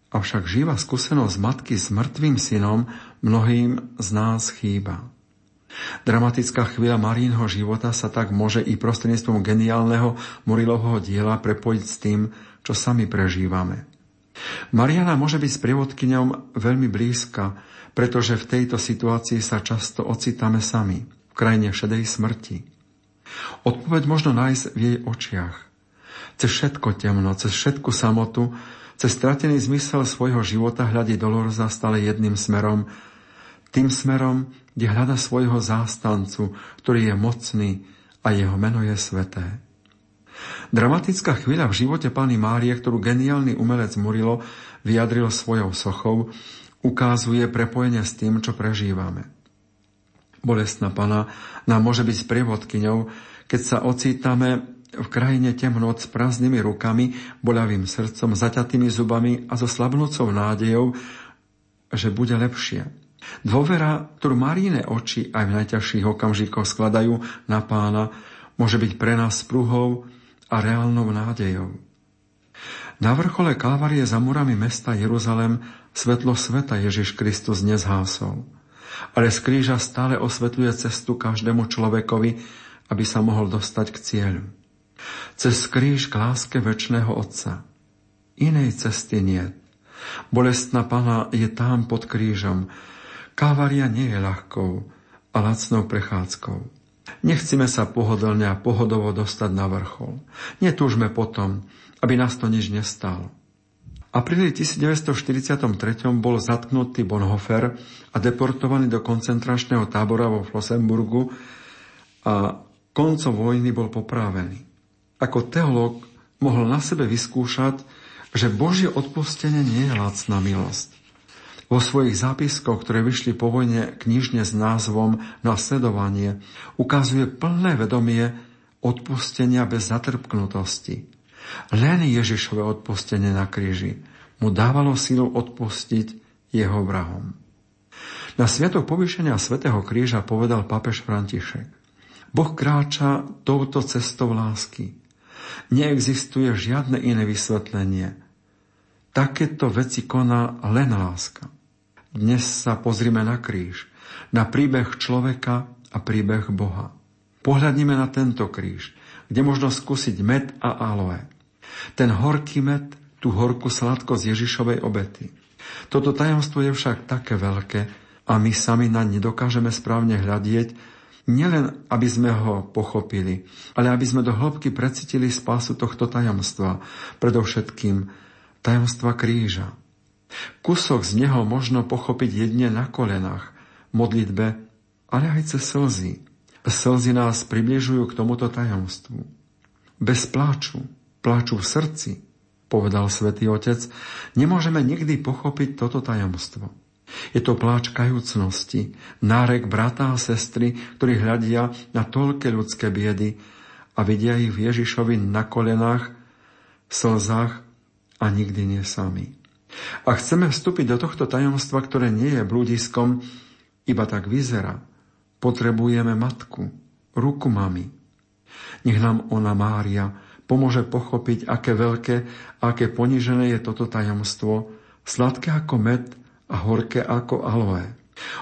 Speaker 2: Avšak živá skúsenosť matky s mŕtvým synom mnohým z nás chýba. Dramatická chvíľa Marínho života sa tak môže i prostredníctvom geniálneho Morilovho diela prepojiť s tým, čo sami prežívame. Mariana môže byť sprievodkyňom veľmi blízka, pretože v tejto situácii sa často ocitáme sami, v krajine šedej smrti. Odpoveď možno nájsť v jej očiach. Cez všetko temno, cez všetku samotu, cez stratený zmysel svojho života hľadí Doloroza stále jedným smerom, tým smerom, kde hľada svojho zástancu, ktorý je mocný a jeho meno je sveté. Dramatická chvíľa v živote pani Márie, ktorú geniálny umelec Murilo vyjadril svojou sochou, ukazuje prepojenie s tým, čo prežívame. Bolestná pana nám môže byť sprievodkyňou, keď sa ocítame v krajine temnot s prázdnymi rukami, boľavým srdcom, zaťatými zubami a so slabnúcou nádejou, že bude lepšie. Dôvera, ktorú Maríne oči aj v najťažších okamžikoch skladajú na pána, môže byť pre nás spruhou a reálnou nádejou. Na vrchole Kalvarie za murami mesta Jeruzalem svetlo sveta Ježiš Kristus nezhásol ale z kríža stále osvetľuje cestu každému človekovi, aby sa mohol dostať k cieľu. Cez kríž k láske väčšného Otca. Inej cesty nie. Bolestná pana je tam pod krížom. Kávaria nie je ľahkou a lacnou prechádzkou. Nechcime sa pohodlne a pohodovo dostať na vrchol. Netúžme potom, aby nás to nič nestalo apríli 1943 bol zatknutý Bonhoeffer a deportovaný do koncentračného tábora vo Flossenburgu a koncom vojny bol popravený. Ako teológ mohol na sebe vyskúšať, že Božie odpustenie nie je lacná milosť. Vo svojich zápiskoch, ktoré vyšli po vojne knižne s názvom Nasledovanie, ukazuje plné vedomie odpustenia bez zatrpknutosti. Len Ježišové odpustenie na kríži mu dávalo silu odpustiť jeho vrahom. Na sviatok povýšenia Svetého kríža povedal pápež František. Boh kráča touto cestou lásky. Neexistuje žiadne iné vysvetlenie. Takéto veci koná len láska. Dnes sa pozrime na kríž, na príbeh človeka a príbeh Boha. Pohľadnime na tento kríž, kde možno skúsiť med a aloe. Ten horký med, tú horkú sladkosť Ježišovej obety. Toto tajomstvo je však také veľké a my sami na nedokážeme správne hľadieť, nielen aby sme ho pochopili, ale aby sme do hĺbky precitili spásu tohto tajomstva, predovšetkým tajomstva kríža. Kusok z neho možno pochopiť jedne na kolenách, modlitbe, ale aj cez slzy. Slzy nás približujú k tomuto tajomstvu. Bez pláču, pláču v srdci, povedal svätý Otec, nemôžeme nikdy pochopiť toto tajomstvo. Je to pláč kajúcnosti, nárek brata a sestry, ktorí hľadia na toľké ľudské biedy a vidia ich v Ježišovi na kolenách, slzách a nikdy nie sami. A chceme vstúpiť do tohto tajomstva, ktoré nie je blúdiskom, iba tak vyzerá. Potrebujeme matku, ruku mami. Nech nám ona Mária pomôže pochopiť, aké veľké aké ponižené je toto tajomstvo, sladké ako med a horké ako aloe.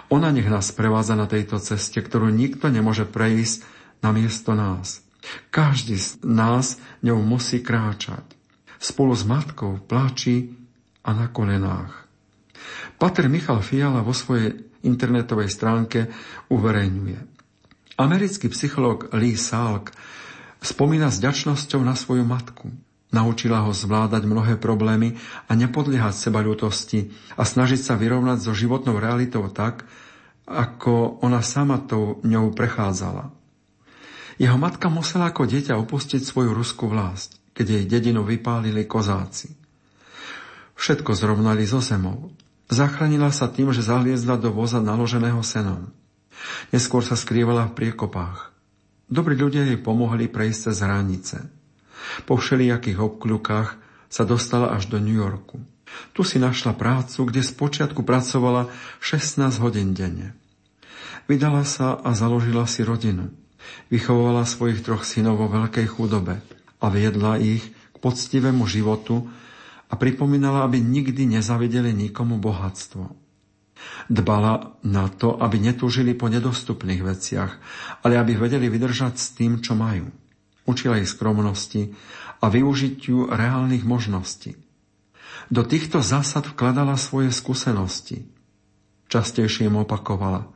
Speaker 2: Ona nech nás prevádza na tejto ceste, ktorú nikto nemôže prejsť na miesto nás. Každý z nás ňou musí kráčať. Spolu s matkou pláči a na kolenách. Pater Michal Fiala vo svojej internetovej stránke uverejňuje. Americký psychológ Lee Salk Spomína s ďačnosťou na svoju matku. Naučila ho zvládať mnohé problémy a nepodliehať seba ľutosti a snažiť sa vyrovnať so životnou realitou tak, ako ona sama tou ňou prechádzala. Jeho matka musela ako dieťa opustiť svoju ruskú vlast, keď jej dedinu vypálili kozáci. Všetko zrovnali so zemou. Zachránila sa tým, že zaliezla do voza naloženého senom. Neskôr sa skrývala v priekopách. Dobrí ľudia jej pomohli prejsť cez hranice. Po všelijakých obkľukách sa dostala až do New Yorku. Tu si našla prácu, kde spočiatku pracovala 16 hodín denne. Vydala sa a založila si rodinu. Vychovala svojich troch synov vo veľkej chudobe a viedla ich k poctivému životu a pripomínala, aby nikdy nezavideli nikomu bohatstvo. Dbala na to, aby netúžili po nedostupných veciach, ale aby vedeli vydržať s tým, čo majú. Učila ich skromnosti a využitiu reálnych možností. Do týchto zásad vkladala svoje skúsenosti. Častejšie im opakovala.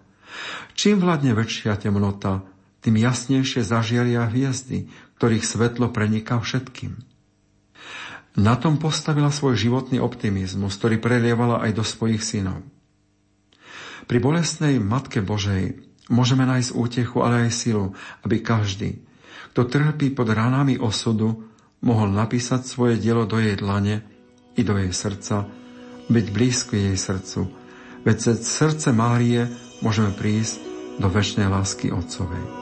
Speaker 2: Čím vládne väčšia temnota, tým jasnejšie zažiaria hviezdy, ktorých svetlo preniká všetkým. Na tom postavila svoj životný optimizmus, ktorý prelievala aj do svojich synov. Pri bolestnej Matke Božej môžeme nájsť útechu, ale aj silu, aby každý, kto trpí pod ranami osudu, mohol napísať svoje dielo do jej dlane i do jej srdca, byť blízko jej srdcu, veď cez srdce Márie môžeme prísť do väčšnej lásky Otcovej.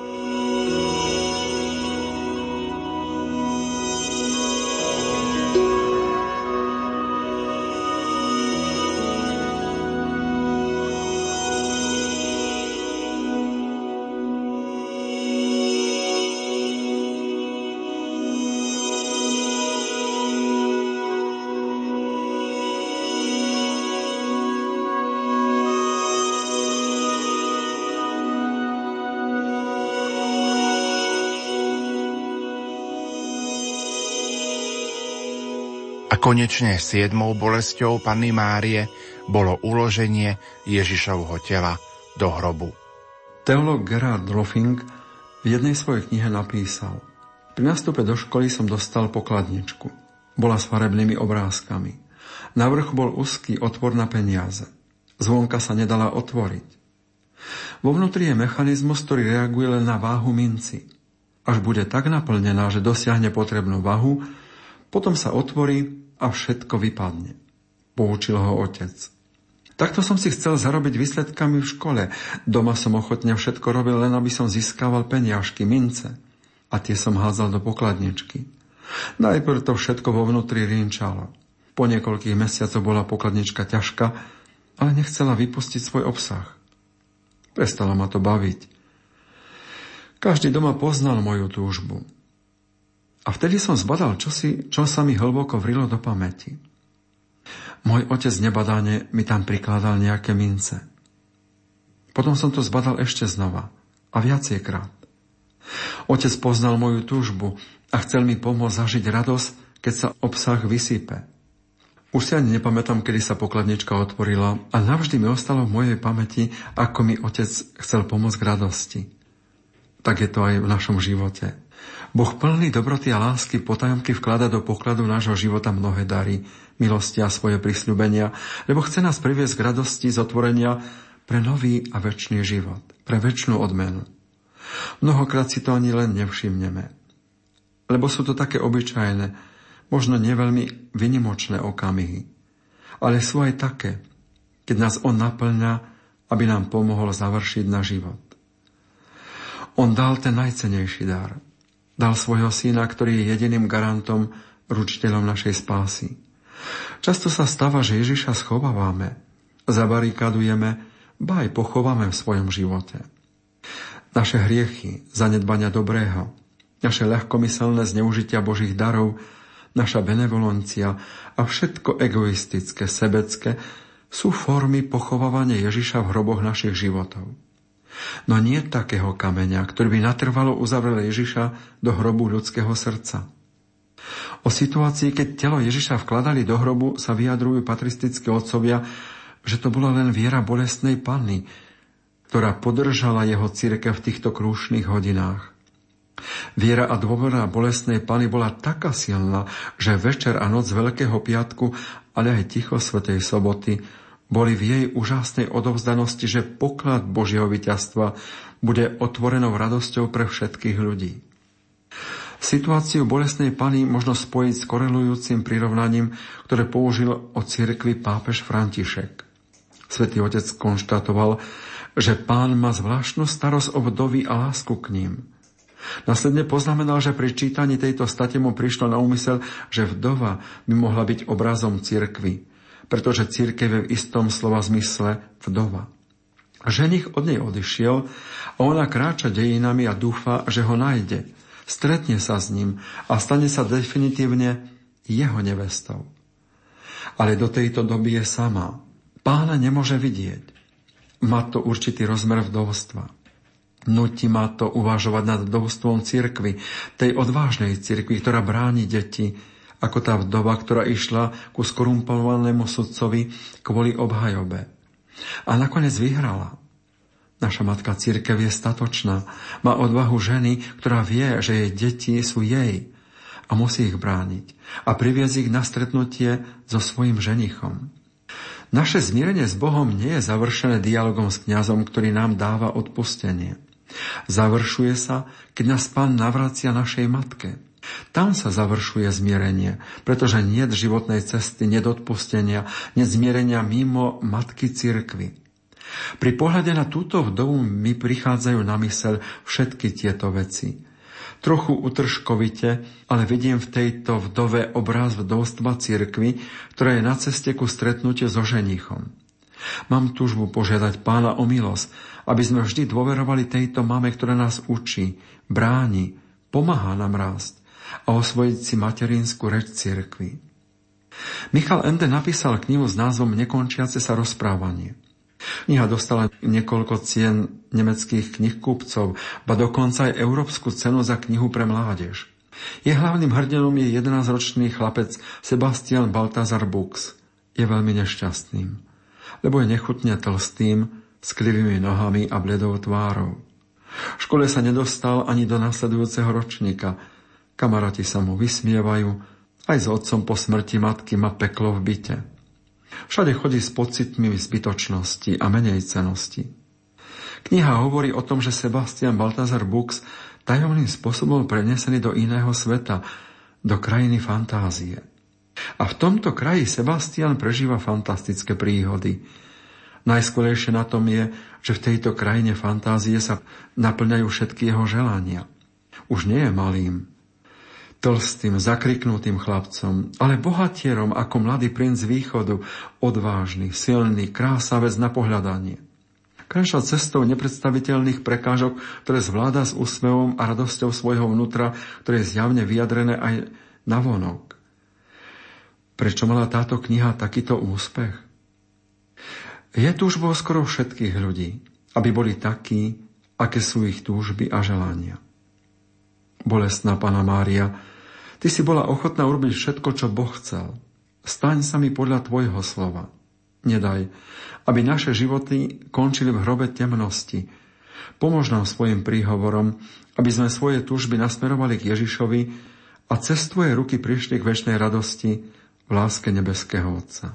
Speaker 1: Konečne siedmou bolesťou Panny Márie bolo uloženie Ježišovho tela do hrobu.
Speaker 2: Teolog Gerard Lofing v jednej svojej knihe napísal Pri nastupe do školy som dostal pokladničku. Bola s farebnými obrázkami. Na vrchu bol úzky otvor na peniaze. Zvonka sa nedala otvoriť. Vo vnútri je mechanizmus, ktorý reaguje len na váhu minci. Až bude tak naplnená, že dosiahne potrebnú váhu, potom sa otvorí a všetko vypadne. Poučil ho otec. Takto som si chcel zarobiť výsledkami v škole. Doma som ochotne všetko robil, len aby som získaval peniažky, mince. A tie som hádzal do pokladničky. Najprv to všetko vo vnútri rinčalo. Po niekoľkých mesiacoch bola pokladnička ťažká, ale nechcela vypustiť svoj obsah. Prestala ma to baviť. Každý doma poznal moju túžbu. A vtedy som zbadal čosi, čo sa mi hlboko vrilo do pamäti. Môj otec nebadáne mi tam prikladal nejaké mince. Potom som to zbadal ešte znova a viaciekrát. Otec poznal moju túžbu a chcel mi pomôcť zažiť radosť, keď sa obsah vysype. Už si ani nepamätám, kedy sa pokladnička otvorila a navždy mi ostalo v mojej pamäti, ako mi otec chcel pomôcť k radosti. Tak je to aj v našom živote. Boh plný dobroty a lásky potajomky vklada do pokladu nášho života mnohé dary, milosti a svoje prisľubenia, lebo chce nás priviesť k radosti z otvorenia pre nový a väčší život, pre väčšinu odmenu. Mnohokrát si to ani len nevšimneme. Lebo sú to také obyčajné, možno neveľmi vynimočné okamihy. Ale sú aj také, keď nás On naplňa, aby nám pomohol završiť na život. On dal ten najcenejší dar – Dal svojho syna, ktorý je jediným garantom, ručiteľom našej spásy. Často sa stáva, že Ježiša schovávame, zabarikadujeme, ba aj pochováme v svojom živote. Naše hriechy, zanedbania dobrého, naše ľahkomyselné zneužitia Božích darov, naša benevolencia a všetko egoistické, sebecké sú formy pochovávania Ježiša v hroboch našich životov. No nie takého kameňa, ktorý by natrvalo uzavrel Ježiša do hrobu ľudského srdca. O situácii, keď telo Ježiša vkladali do hrobu, sa vyjadrujú patristické otcovia, že to bola len viera bolestnej panny, ktorá podržala jeho církev v týchto krúšnych hodinách. Viera a dôvera bolestnej Pany bola taká silná, že večer a noc Veľkého piatku, ale aj ticho Svetej soboty boli v jej úžasnej odovzdanosti, že poklad Božieho víťazstva bude otvorenou radosťou pre všetkých ľudí. Situáciu bolestnej pany možno spojiť s korelujúcim prirovnaním, ktoré použil o cirkvi pápež František. Svetý otec konštatoval, že pán má zvláštnu starosť o vdovy a lásku k ním. Nasledne poznamenal, že pri čítaní tejto state mu prišlo na úmysel, že vdova by mohla byť obrazom cirkvy, pretože církev je v istom slova zmysle vdova. Ženich od nej odišiel a ona kráča dejinami a dúfa, že ho nájde. Stretne sa s ním a stane sa definitívne jeho nevestou. Ale do tejto doby je sama. Pána nemôže vidieť. Má to určitý rozmer vdovstva. Nutí ma to uvažovať nad vdovstvom cirkvy, tej odvážnej cirkvi, ktorá bráni deti, ako tá vdova, ktorá išla ku skorumpovanému sudcovi kvôli obhajobe. A nakoniec vyhrala. Naša matka církev je statočná, má odvahu ženy, ktorá vie, že jej deti sú jej a musí ich brániť a priviesť ich na stretnutie so svojim ženichom. Naše zmierenie s Bohom nie je završené dialogom s kňazom, ktorý nám dáva odpustenie. Završuje sa, keď nás pán navracia našej matke – tam sa završuje zmierenie, pretože nie životnej cesty, nedodpustenia, zmierenia mimo matky cirkvy. Pri pohľade na túto vdovu mi prichádzajú na mysel všetky tieto veci. Trochu utržkovite, ale vidím v tejto vdove obraz vdovstva cirkvy, ktorá je na ceste ku stretnutiu so ženichom. Mám túžbu požiadať pána o milosť, aby sme vždy dôverovali tejto mame, ktorá nás učí, bráni, pomáha nám rásť a osvojiť si materinskú reč cirkvi. Michal Ende napísal knihu s názvom Nekončiace sa rozprávanie. Kniha dostala niekoľko cien nemeckých knihkupcov, ba dokonca aj európsku cenu za knihu pre mládež. Je hlavným hrdinom je 11-ročný chlapec Sebastian Baltazar Bux. Je veľmi nešťastným, lebo je nechutne tlstým, s krivými nohami a bledou tvárou. V škole sa nedostal ani do nasledujúceho ročníka. Kamaráti sa mu vysmievajú, aj s otcom po smrti matky má peklo v byte. Všade chodí s pocitmi zbytočnosti a menej cenosti. Kniha hovorí o tom, že Sebastian Baltazar Bux tajomným spôsobom prenesený do iného sveta, do krajiny fantázie. A v tomto kraji Sebastian prežíva fantastické príhody. Najskôrejšie na tom je, že v tejto krajine fantázie sa naplňajú všetky jeho želania. Už nie je malým, tlstým, zakriknutým chlapcom, ale bohatierom ako mladý princ východu, odvážny, silný, krásavec na pohľadanie kráča cestou nepredstaviteľných prekážok, ktoré zvláda s úsmevom a radosťou svojho vnútra, ktoré je zjavne vyjadrené aj na vonok. Prečo mala táto kniha takýto úspech? Je túžbou skoro všetkých ľudí, aby boli takí, aké sú ich túžby a želania. Bolestná Pana Mária, Ty si bola ochotná urobiť všetko, čo Boh chcel. Staň sa mi podľa Tvojho slova. Nedaj, aby naše životy končili v hrobe temnosti. Pomôž nám svojim príhovorom, aby sme svoje túžby nasmerovali k Ježišovi a cez Tvoje ruky prišli k väčšnej radosti v láske nebeského Otca.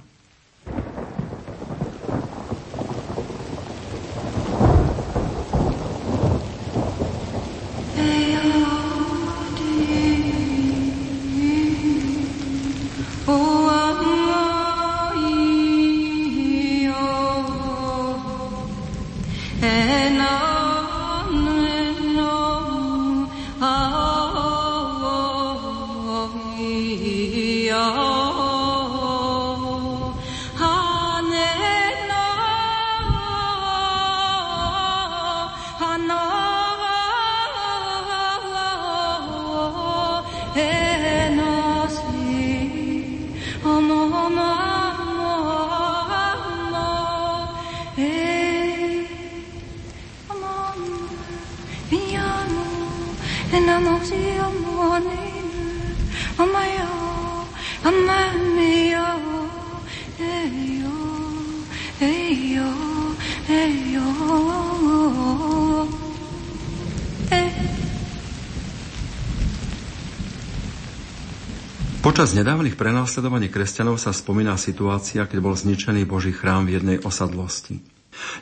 Speaker 2: Počas nedávnych prenásledovaní kresťanov sa spomína situácia, keď bol zničený Boží chrám v jednej osadlosti.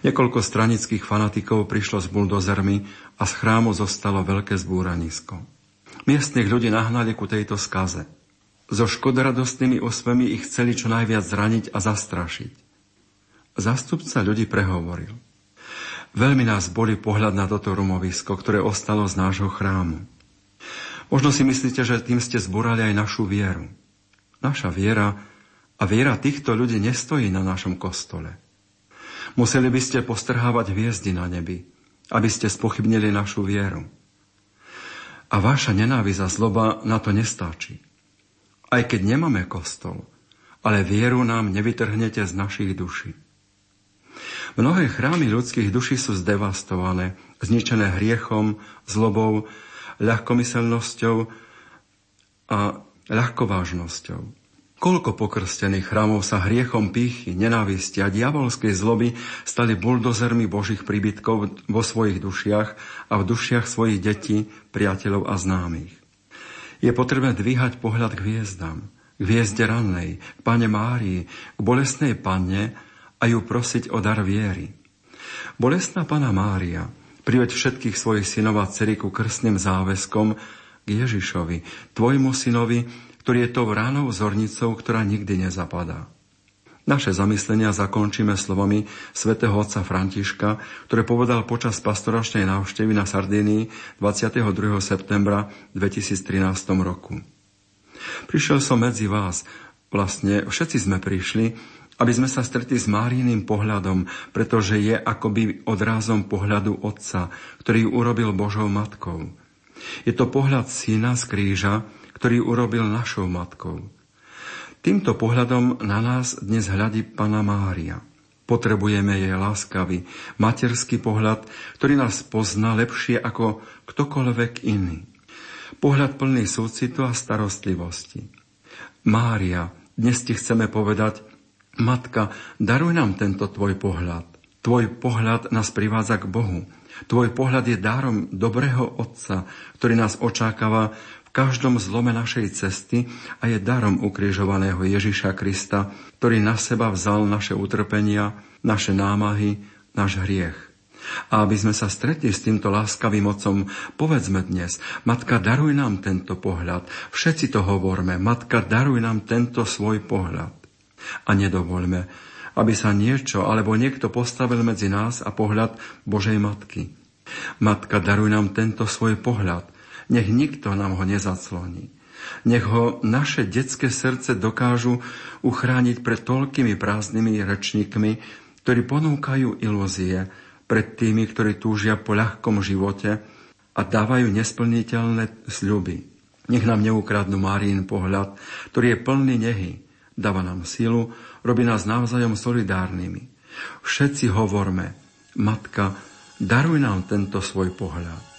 Speaker 2: Niekoľko stranických fanatikov prišlo s buldozermi a z chrámu zostalo veľké zbúranisko. Miestnych ľudí nahnali ku tejto skaze. So škodoradostnými osvemi ich chceli čo najviac zraniť a zastrašiť. Zastupca ľudí prehovoril. Veľmi nás boli pohľad na toto rumovisko, ktoré ostalo z nášho chrámu. Možno si myslíte, že tým ste zburali aj našu vieru. Naša viera a viera týchto ľudí nestojí na našom kostole. Museli by ste postrhávať hviezdy na nebi, aby ste spochybnili našu vieru. A vaša nenávisť a zloba na to nestáči. Aj keď nemáme kostol, ale vieru nám nevytrhnete z našich duší. Mnohé chrámy ľudských duší sú zdevastované, zničené hriechom, zlobou ľahkomyselnosťou a ľahkovážnosťou. Koľko pokrstených chrámov sa hriechom pýchy, nenávisti a diabolskej zloby stali buldozermi Božích príbytkov vo svojich dušiach a v dušiach svojich detí, priateľov a známych. Je potrebné dvíhať pohľad k hviezdám, k hviezde rannej, k Pane Márii, k bolestnej Panne a ju prosiť o dar viery. Bolestná Pana Mária Priveď všetkých svojich synov a dcery ku krstným záväzkom k Ježišovi, tvojmu synovi, ktorý je tou ránou zornicou, ktorá nikdy nezapadá. Naše zamyslenia zakončíme slovami svätého otca Františka, ktoré povedal počas pastoračnej návštevy na Sardínii 22. septembra 2013 roku. Prišiel som medzi vás, vlastne všetci sme prišli, aby sme sa stretli s Máríným pohľadom, pretože je akoby odrázom pohľadu Otca, ktorý urobil Božou matkou. Je to pohľad syna z kríža, ktorý urobil našou matkou. Týmto pohľadom na nás dnes hľadí Pana Mária. Potrebujeme jej láskavý, materský pohľad, ktorý nás pozná lepšie ako ktokoľvek iný. pohľad plný súcitu a starostlivosti. Mária, dnes ti chceme povedať, Matka, daruj nám tento tvoj pohľad. Tvoj pohľad nás privádza k Bohu. Tvoj pohľad je dárom dobrého Otca, ktorý nás očakáva v každom zlome našej cesty a je darom ukrižovaného Ježiša Krista, ktorý na seba vzal naše utrpenia, naše námahy, náš hriech. A aby sme sa stretli s týmto láskavým Otcom, povedzme dnes, Matka, daruj nám tento pohľad. Všetci to hovorme, Matka, daruj nám tento svoj pohľad. A nedovoľme, aby sa niečo alebo niekto postavil medzi nás a pohľad Božej Matky. Matka, daruj nám tento svoj pohľad. Nech nikto nám ho nezacloní. Nech ho naše detské srdce dokážu uchrániť pred toľkými prázdnymi rečníkmi, ktorí ponúkajú ilúzie pred tými, ktorí túžia po ľahkom živote a dávajú nesplniteľné sľuby. Nech nám neukradnú Márín pohľad, ktorý je plný nehy, dáva nám silu, robí nás navzájom solidárnymi. Všetci hovorme, Matka, daruj nám tento svoj pohľad.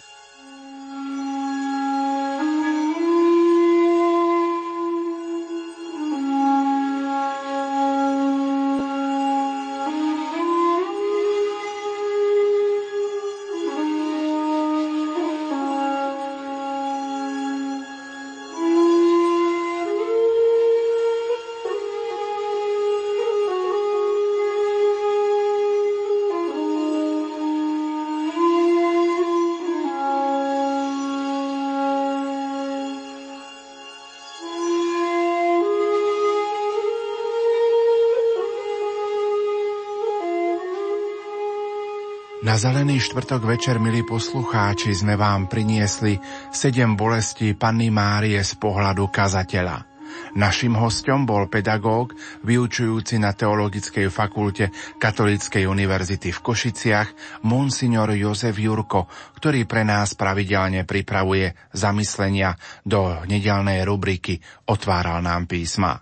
Speaker 1: Zelený štvrtok večer, milí poslucháči, sme vám priniesli sedem bolestí Panny Márie z pohľadu kazateľa. Našim hostom bol pedagóg, vyučujúci na Teologickej fakulte Katolíckej univerzity v Košiciach, monsignor Jozef Jurko, ktorý pre nás pravidelne pripravuje zamyslenia do nedelnej rubriky Otváral nám písma.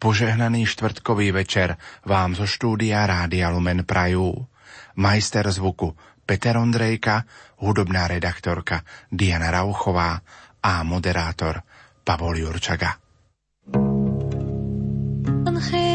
Speaker 1: Požehnaný štvrtkový večer vám zo štúdia Rádia Lumen Prajú majster zvuku Peter Ondrejka, hudobná redaktorka Diana Rauchová a moderátor Pavol Jurčaga. Hallelujah.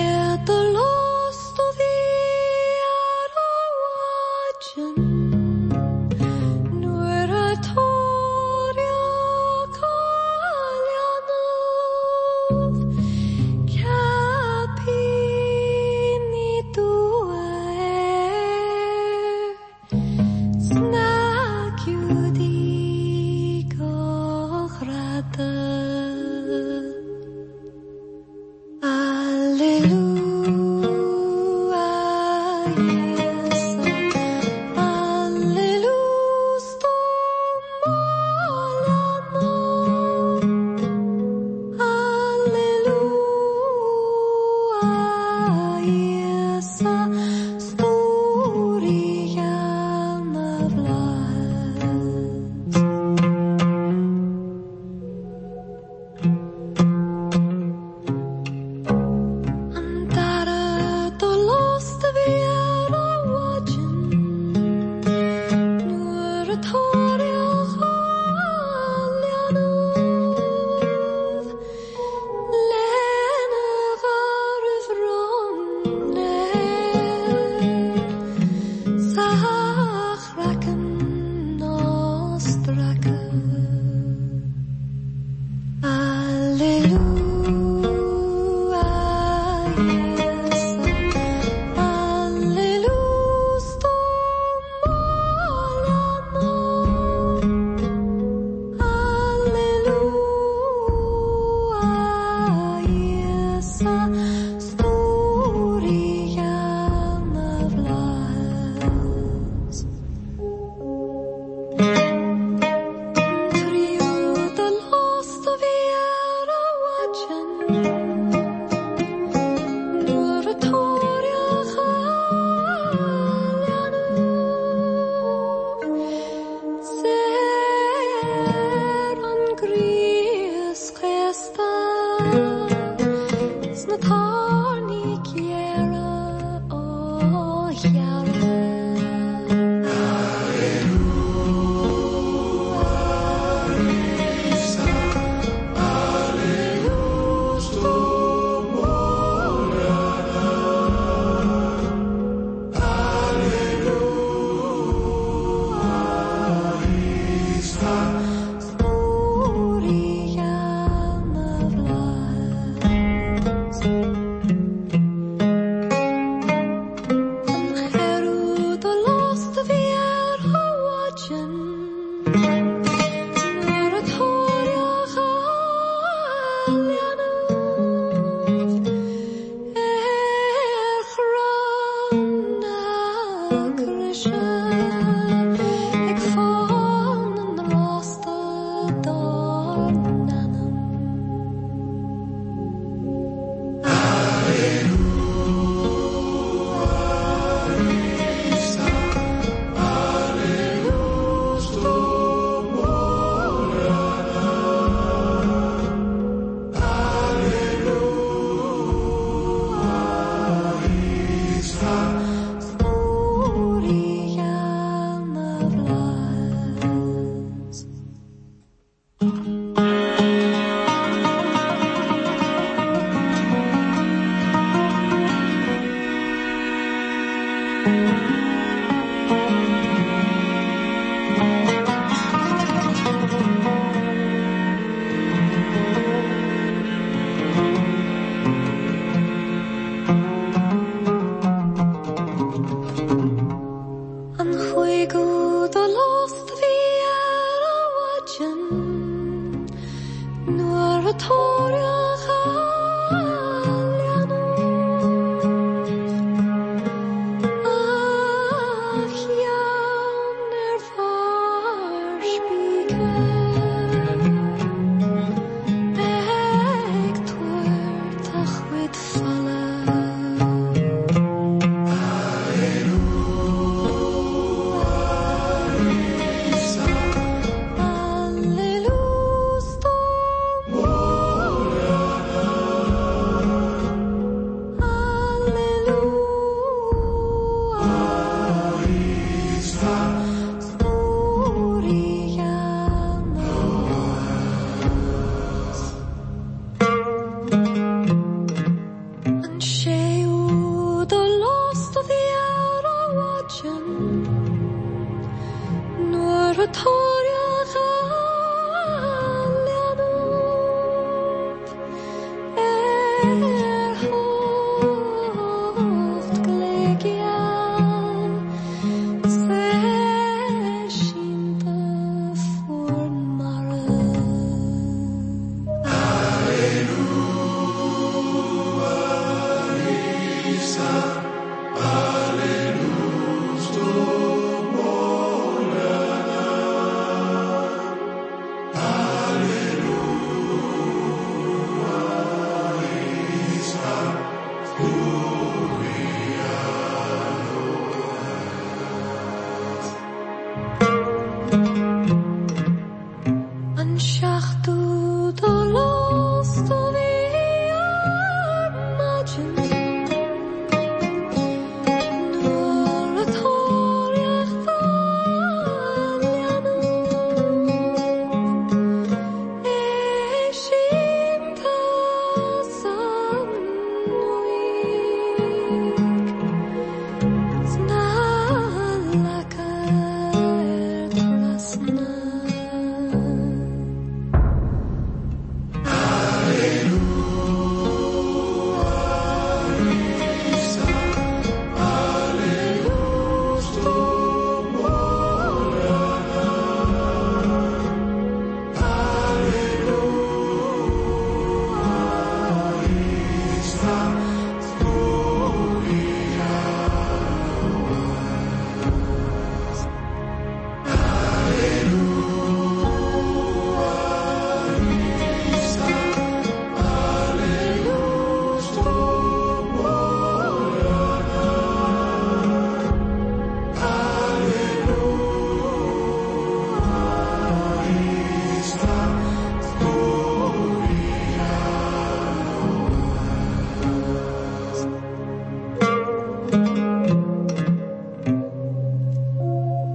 Speaker 3: 托。